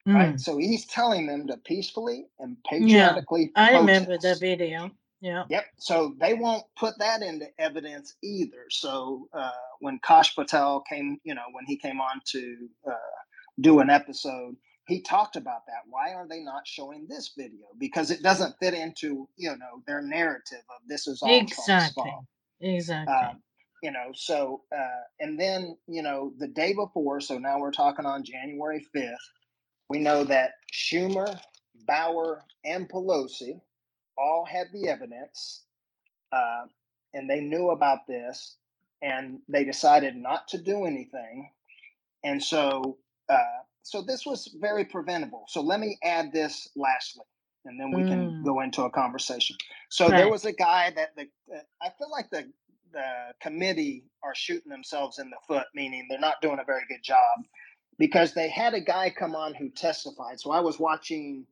Mm. Right. So he's telling them to peacefully and patriotically. Yeah, I remember the video. Yeah. Yep. So they won't put that into evidence either. So uh, when Kash Patel came, you know, when he came on to uh, do an episode, he talked about that. Why are they not showing this video? Because it doesn't fit into, you know, their narrative of this is all exactly. Exactly. Um, you know, so uh, and then you know the day before. So now we're talking on January fifth. We know that Schumer, Bauer, and Pelosi all had the evidence uh, and they knew about this and they decided not to do anything and so uh, so this was very preventable so let me add this lastly and then we mm. can go into a conversation so right. there was a guy that the uh, i feel like the the committee are shooting themselves in the foot meaning they're not doing a very good job because they had a guy come on who testified so i was watching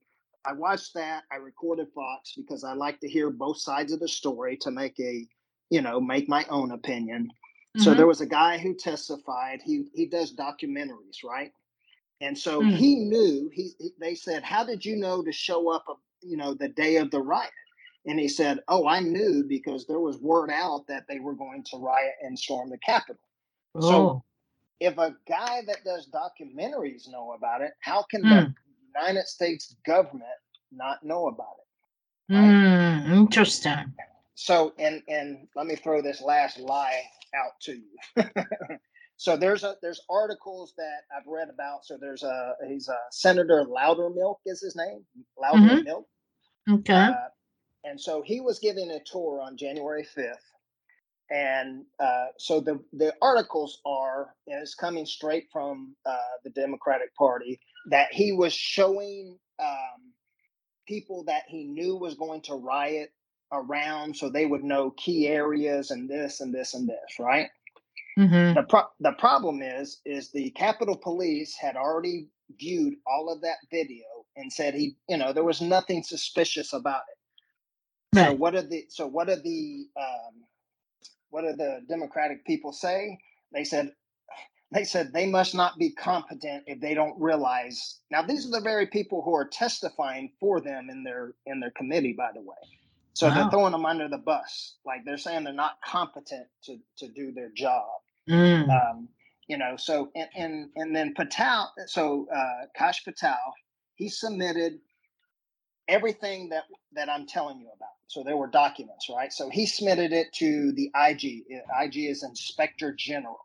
I watched that. I recorded Fox because I like to hear both sides of the story to make a, you know, make my own opinion. Mm-hmm. So there was a guy who testified. He he does documentaries, right? And so mm-hmm. he knew. He, he, they said, "How did you know to show up? A, you know, the day of the riot?" And he said, "Oh, I knew because there was word out that they were going to riot and storm the Capitol." Oh. So if a guy that does documentaries know about it, how can mm. the United States government not know about it. Right? Mm, interesting. So, and and let me throw this last lie out to you. so there's a there's articles that I've read about. So there's a he's a Senator Loudermilk is his name Loudermilk. Mm-hmm. Okay. Uh, and so he was giving a tour on January 5th and uh, so the the articles are and it's coming straight from uh, the Democratic Party that he was showing um, people that he knew was going to riot around, so they would know key areas and this and this and this, right? Mm-hmm. The pro- the problem is is the Capitol Police had already viewed all of that video and said he, you know, there was nothing suspicious about it. Right. So what are the so what are the um, what did the Democratic people say? They said they said they must not be competent if they don't realize. Now these are the very people who are testifying for them in their in their committee, by the way. So wow. they're throwing them under the bus, like they're saying they're not competent to to do their job. Mm. Um, you know, so and and and then Patel, so uh, Kash Patel, he submitted everything that that I'm telling you about. So there were documents, right? So he submitted it to the IG. IG is Inspector General.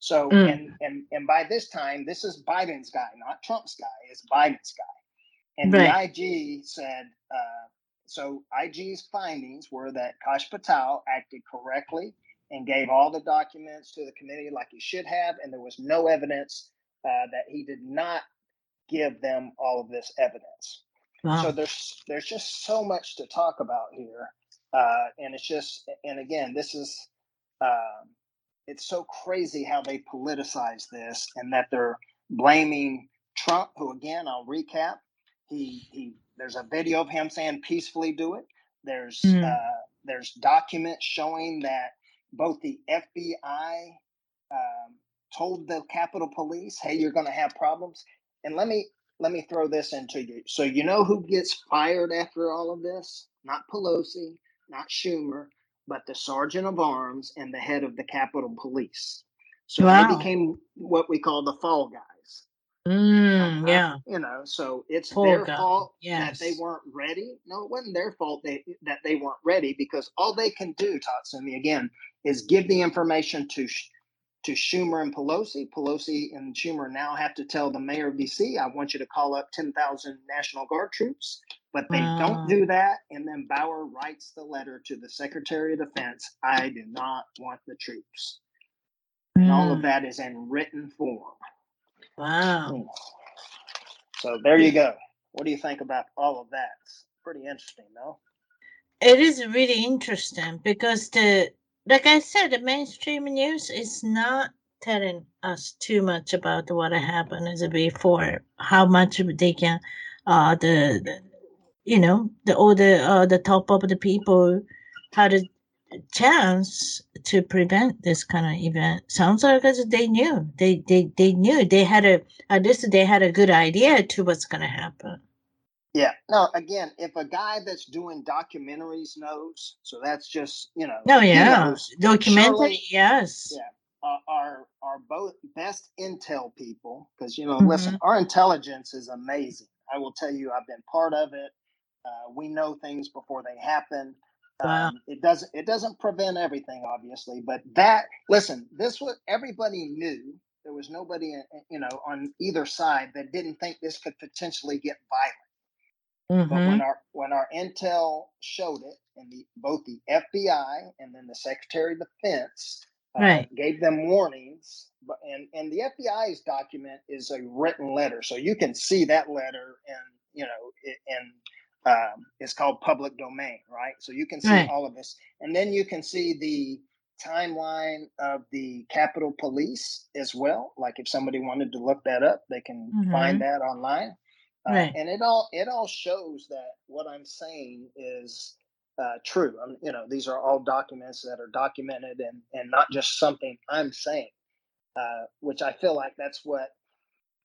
So mm. and and and by this time, this is Biden's guy, not Trump's guy. It's Biden's guy. And right. the IG said, uh, so IG's findings were that Kash Patel acted correctly and gave all the documents to the committee like he should have, and there was no evidence uh, that he did not give them all of this evidence. Wow. So there's there's just so much to talk about here, uh, and it's just and again this is uh, it's so crazy how they politicize this and that they're blaming Trump, who again I'll recap he he there's a video of him saying peacefully do it. There's mm. uh, there's documents showing that both the FBI um, told the Capitol Police, "Hey, you're going to have problems." And let me let me throw this into you. So you know who gets fired after all of this? Not Pelosi, not Schumer, but the sergeant of arms and the head of the Capitol Police. So wow. they became what we call the fall guys. Mm, yeah. you know, so it's their guy. fault that they weren't ready. No, it wasn't their fault they, that they weren't ready because all they can do, Tatsumi, again, is give the information to to Schumer and Pelosi. Pelosi and Schumer now have to tell the mayor of DC, I want you to call up 10,000 National Guard troops. But they Wow. don't do that. And then Bauer writes the letter to the Secretary of Defense I do not want the troops. And all of Mm, that is in written form. Wow. Mm. So there you go. What do you think about all of that? It's pretty interesting, no? It is really interesting because the like I said, the mainstream news is not telling us too much about what happened as before. How much they can, uh, the, the you know the all the uh, the top of the people had a chance to prevent this kind of event. Sounds like as they knew they they they knew they had a at least they had a good idea to what's gonna happen. Yeah. No, again, if a guy that's doing documentaries knows, so that's just, you know, Oh he yeah, documentary. surely Yes. yeah, our our both best intel people, because you know, Mhm. listen, our intelligence is amazing. I will tell you, I've been part of it. Uh, we know things before they happen. Wow. Um, it doesn't it doesn't prevent everything, obviously, but that listen, this was everybody knew. There was nobody, uh, you know, on either side that didn't think this could potentially get violent. But hmm when our when our intel showed it, and the both the FBI and then the Secretary of Defense uh, Right. gave them warnings, but and and the FBI's document is a written letter, so you can see that letter, and you know, it, and um, it's called public domain, right? So you can see Right. all of this, and then you can see the timeline of the Capitol Police as well. Like if somebody wanted to look that up, they can hmm find that online. Uh, Right. and it all it all shows that what I'm saying is uh, true. Um, you know, these are all documents that are documented and and not just something I'm saying, uh, which I feel like that's what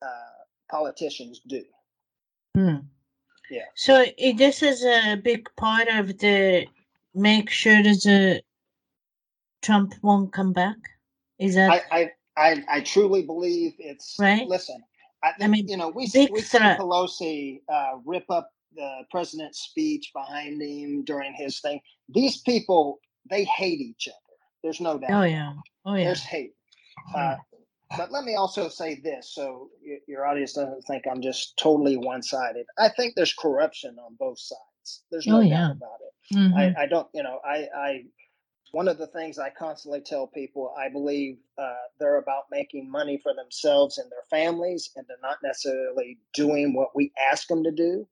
uh, politicians do. Hmm. Yeah. So this is a big part of the make sure that the Trump won't come back. Is that I I I, I truly believe it's right? listen. I, I mean, you know, we see, we see. Pelosi uh, rip up the president's speech behind him during his thing. These people, they hate each other. There's no doubt. Oh yeah. Oh yeah. There's hate. Uh, but let me also say this, so your audience doesn't think I'm just totally one-sided. I think there's corruption on both sides. There's no Oh doubt about it. hmm I, I don't, you know, I, I, one of the things I constantly tell people, I believe uh, they're about making money for themselves and their families, and they're not necessarily doing what we ask them to do.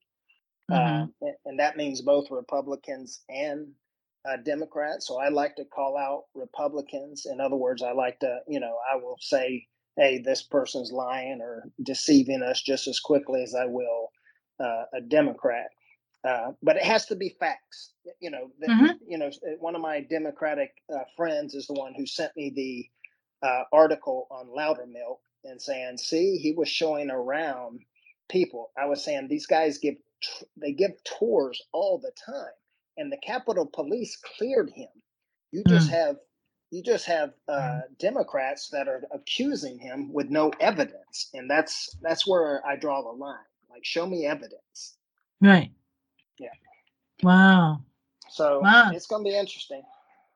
hmm Um, and, and that means both Republicans and uh, Democrats. So I like to call out Republicans. In other words, I like to, you know, I will say, hey, this person's lying or deceiving us just as quickly as I will uh, a Democrat. Uh, but it has to be facts. You know, the, hmm you know, one of my Democratic uh, friends is the one who sent me the uh, article on Loudermilk and saying, see, he was showing around people. I was saying these guys give they give tours all the time, and the Capitol Police cleared him. You just Mm. have you just have uh, Democrats that are accusing him with no evidence, and that's that's where I draw the line. Like, show me evidence. Right. Yeah. Wow. So Wow. it's going to be interesting.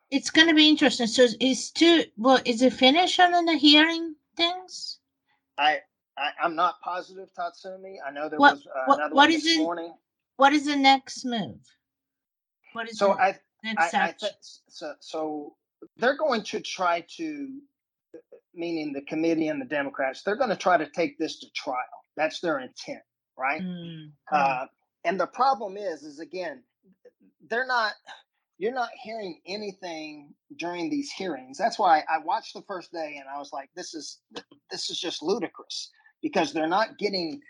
It's gonna be interesting. So is two well, is it finished on the hearing things? I, I I'm not positive, Tatsumi. I know there What was uh, what another what one is this it morning. what is the next move? What is So the I I, I th- so so they're going to try to, meaning the committee and the Democrats, they're going to try to take this to trial. That's their intent, right? Mm, Uh, and the problem is, is again, they're not. You're not hearing anything during these hearings. That's why I watched the first day and I was like, "This is this is just ludicrous," because they're not getting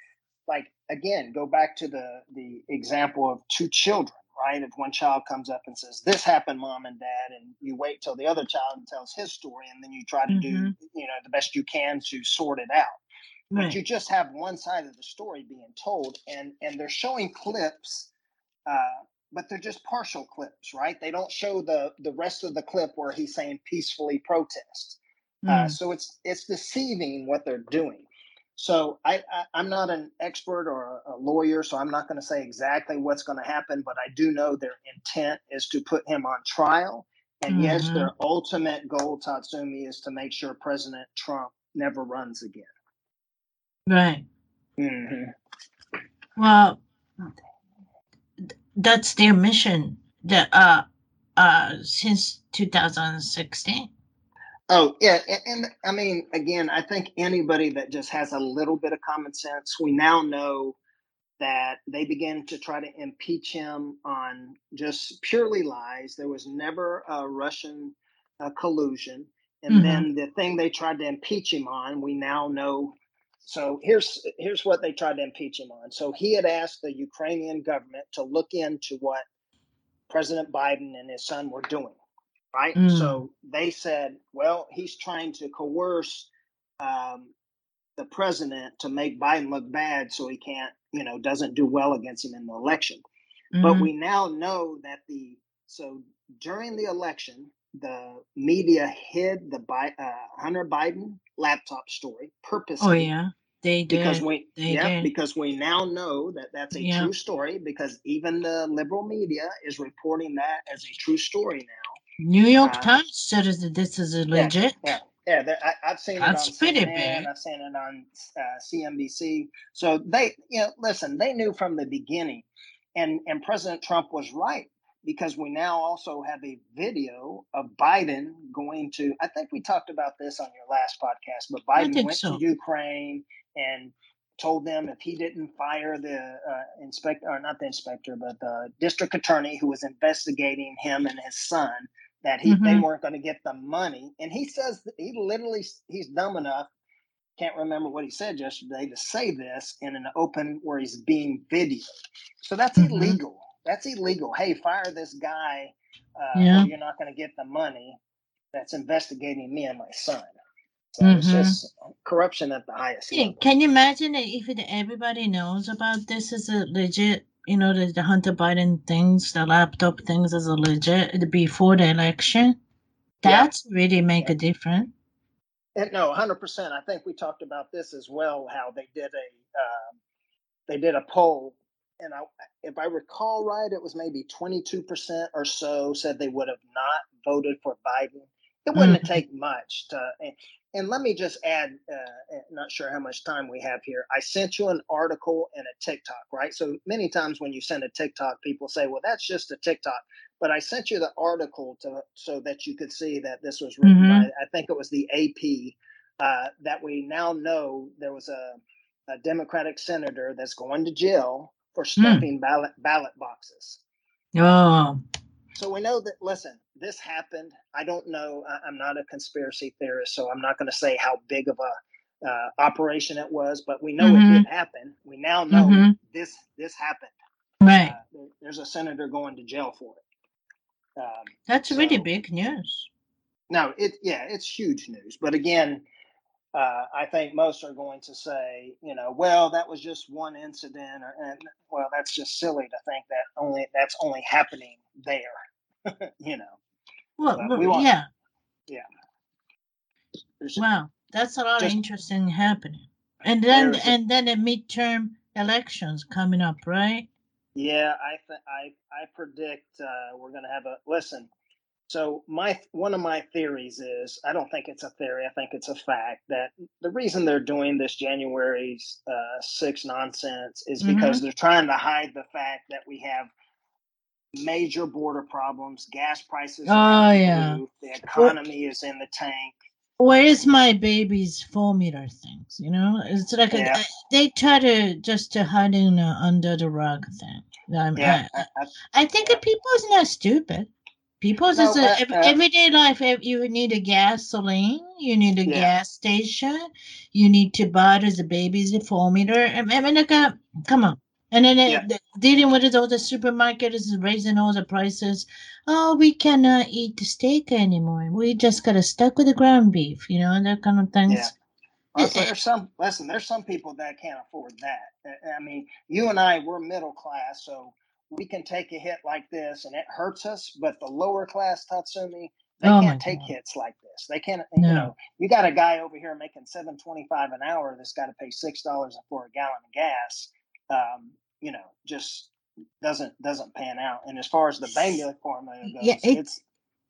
like again go back to the the example of two children right? If one child comes up and says this happened mom and dad and you wait till the other child tells his story and then you try to do Mhm. you know the best you can to sort it out. But you just have one side of the story being told and and they're showing clips uh but they're just partial clips right? They don't show the the rest of the clip where he's saying peacefully protest. Uh, Mm, so it's it's deceiving what they're doing So I, I am not an expert or a, a lawyer, so I'm not going to say exactly what's going to happen, but I do know their intent is to put him on trial. And mm-hmm. yes, their ultimate goal, Tatsumi, is to make sure President Trump never runs again. Right. Mm-hmm. Well, that's their mission. The uh uh since 2016. Oh yeah, and, and, I mean, again, I think anybody that just has a little bit of common sense, we now know that they began to try to impeach him on just purely lies. There was never a Russian uh, collusion, and mm-hmm. then the thing they tried to impeach him on, we now know. So here's here's what they tried to impeach him on. So he had asked the Ukrainian government to look into what President Biden and his son were doing right? Mm. So they said, well, he's trying to coerce um, the president to make Biden look bad so he can't, you know, doesn't do well against him in the election. Mm-hmm. But we now know that the, so during the election, the media hid the uh, Hunter Biden laptop story oh, purposely. Oh, yeah. They did. Because we, they yeah, did. because we now know that that's a yeah. true story. Because even the liberal media is reporting that as a true story now. New York uh, Times said that this is a legit. Yeah, yeah. yeah I, have seen That's it on pretty CNN, big. I've seen it on uh, CNBC. So they, you know, listen, they knew from the beginning, and and President Trump was right because we now also have a video of Biden going to. I think we talked about this on your last podcast, but Biden went so. to Ukraine and told them if he didn't fire the uh, inspector, or not the inspector, but the district attorney who was investigating him and his son, that he mm-hmm. they weren't going to get the money. And he says he literally he's dumb enough. Can't remember what he said yesterday to say this in an open where he's being videoed. So that's mm-hmm. illegal. That's illegal. Hey, fire this guy. Uh, yeah. you're not going to get the money that's investigating me and my son. So mm-hmm. it's just corruption at the highest yeah, level. Can you imagine if everybody knows about this is a legit you know, the, the Hunter Biden things, the laptop things as a legit before the election. That's yeah. really make a difference. And no, hundred percent. I think we talked about this as well. How they did a um, they did a poll, and I, if I recall right, it was maybe twenty two percent or so said they would have not voted for Biden. It wouldn't mm-hmm. take much to. And let me just add, uh, eh, not sure how much time we have here. I sent you an article and a TikTok, right? So many times when you send a TikTok, people say, well, that's just a TikTok. But I sent you the article to so that you could see that this was written mm-hmm. by, I think it was the AP, uh, that we now know there was a, a Democratic senator that's going to jail for hmm. stuffing mm. ballot ballot boxes. Oh. So we know that, listen, this happened. I don't know. I, am not a conspiracy theorist, so I'm not going to say how big of a uh, operation it was, but we know mm-hmm. it did happen. We now know mm-hmm. this this happened. Right. Uh, there's a senator going to jail for it. Um, That's so, really big news. No, it yeah, it's huge news. But again, uh, I think most are going to say, you know, well, that was just one incident, or and well, that's just silly to think that only that's only happening there, you know. Well, we want, yeah, yeah. There's, wow, that's a lot just, of interesting happening, and then and then the midterm elections coming up, right? Yeah, I th- I I predict uh, we're going to have a listen. So my one of my theories is I don't think it's a theory. I think it's a fact that the reason they're doing this January uh, six nonsense is because mm-hmm. they're trying to hide the fact that we have major border problems, gas prices. Oh yeah, the economy is in the tank. Where's my baby's formula things? You know, it's like yeah. a, they try to just to hide in uh, under the rug thing. Um, yeah, I, I, I think yeah. people is not stupid. People's no, is a, uh, everyday life. You need a gasoline. You need a yeah. gas station. You need to buy as a baby's formula. I mean, like, uh, come on. And then yeah. it, dealing with it, all the supermarket is raising all the prices. Oh, we cannot eat the steak anymore. We just got stuck with the ground beef, you know, and that kind of things. Yeah. Well, so there's some listen. There's some people that can't afford that. I mean, you and I, we're middle class, so we can take a hit like this and it hurts us, but the lower class Tatsumi, They Oh can't take God. hits like this. They can't. No. You know, you got a guy over here making seven twenty five an hour that's got to pay six dollars for a gallon of gas. Um, you know, just doesn't doesn't pan out. And as far as the Bainbridge formula goes, Yeah, it- it's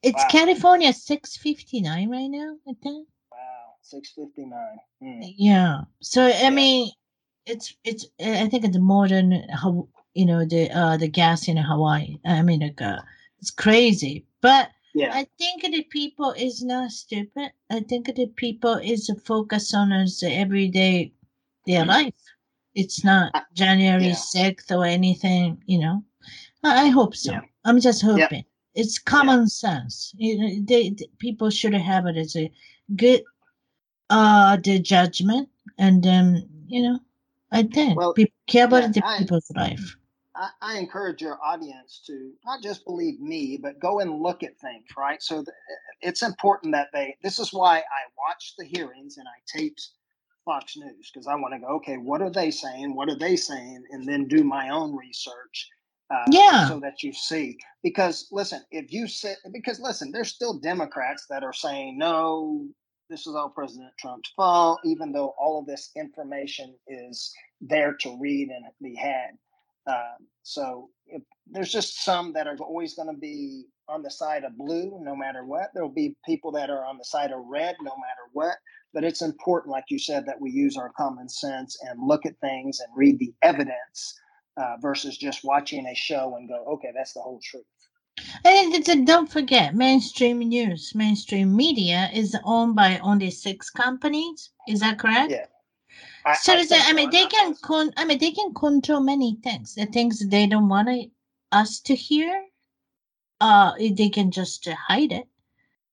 It's Wow. California six fifty nine right now. I think. wow six fifty nine. Mm. Yeah. So I Yeah. mean, it's it's. I think it's more than how you know the uh the gas in Hawaii. I mean, like uh, it's crazy, but. Yeah, I think the people is not stupid. I think the people is focused on us everyday their Mhm. life. It's not I- January yeah. sixth or anything, you know. I, I hope so. Yeah. I'm just hoping. It's common sense. You know, they, the people should have it as a good uh the judgment and then you know I think Well, people care about yeah, the I- people's life. I, I encourage your audience to not just believe me, but go and look at things, right? So th- it's important that they, this is why I watch the hearings and I taped Fox News because I want to go, okay, what are they saying? What are they saying? And then do my own research. Uh, Yeah. So that you see. Because listen, if you sit, because listen, there's still Democrats that are saying, no, this is all President Trump's fault, even though all of this information is there to read and be had. Um, so if, there's just some that are always going to be on the side of blue, no matter what. There'll be people that are on the side of red, no matter what. But it's important, like you said, that we use our common sense and look at things and read the evidence uh, versus just watching a show and go, okay, that's the whole truth. And don't forget, mainstream news, mainstream media is owned by only six companies. Is that correct? Yeah. I, So I I mean, they can con. I mean, they can control many things. The things they don't want us to hear, uh, they can just uh, hide it.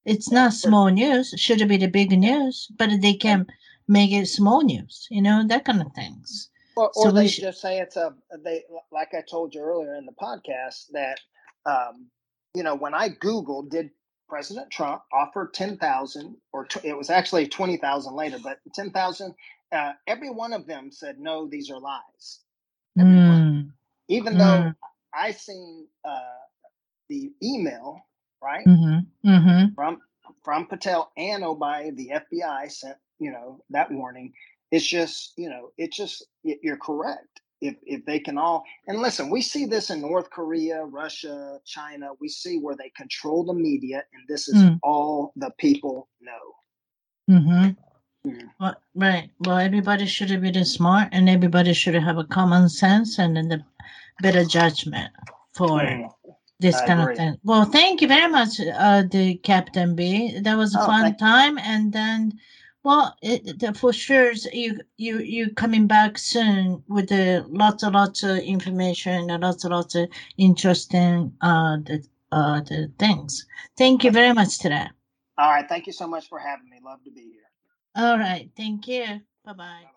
It's not small news. It should be the big news, but they can make it small news. You know that kind of things. Or, or we they should- just say it's a they like I told you earlier in the podcast that um, you know when I googled did President Trump offer ten thousand or tw- it was actually twenty thousand later, but ten thousand. Uh, every one of them said no, these are lies. Mm, Even though Mm. I seen uh, the email right mm-hmm, mm-hmm. from from Patel and Obai, the FBI sent you know that warning. It's just you know it's just you're correct. If if they can all and listen, we see this in North Korea, Russia, China. We see where they control the media, and this is Mm. all the people know. Mm-hmm. Well, right. Well, everybody should be the smart, and everybody should have a common sense and then the better judgment for Mm. this I kind agree. of thing. Well, thank you very much, uh, the Captain B. That was a Oh, fun time, and then, well, it, the, for sure, you you you coming back soon with the lots and lots of information and lots and lots of interesting uh the uh the things. Thank you very much today. All right, thank you so much for having me. Love to be here. All right, thank you. Bye bye.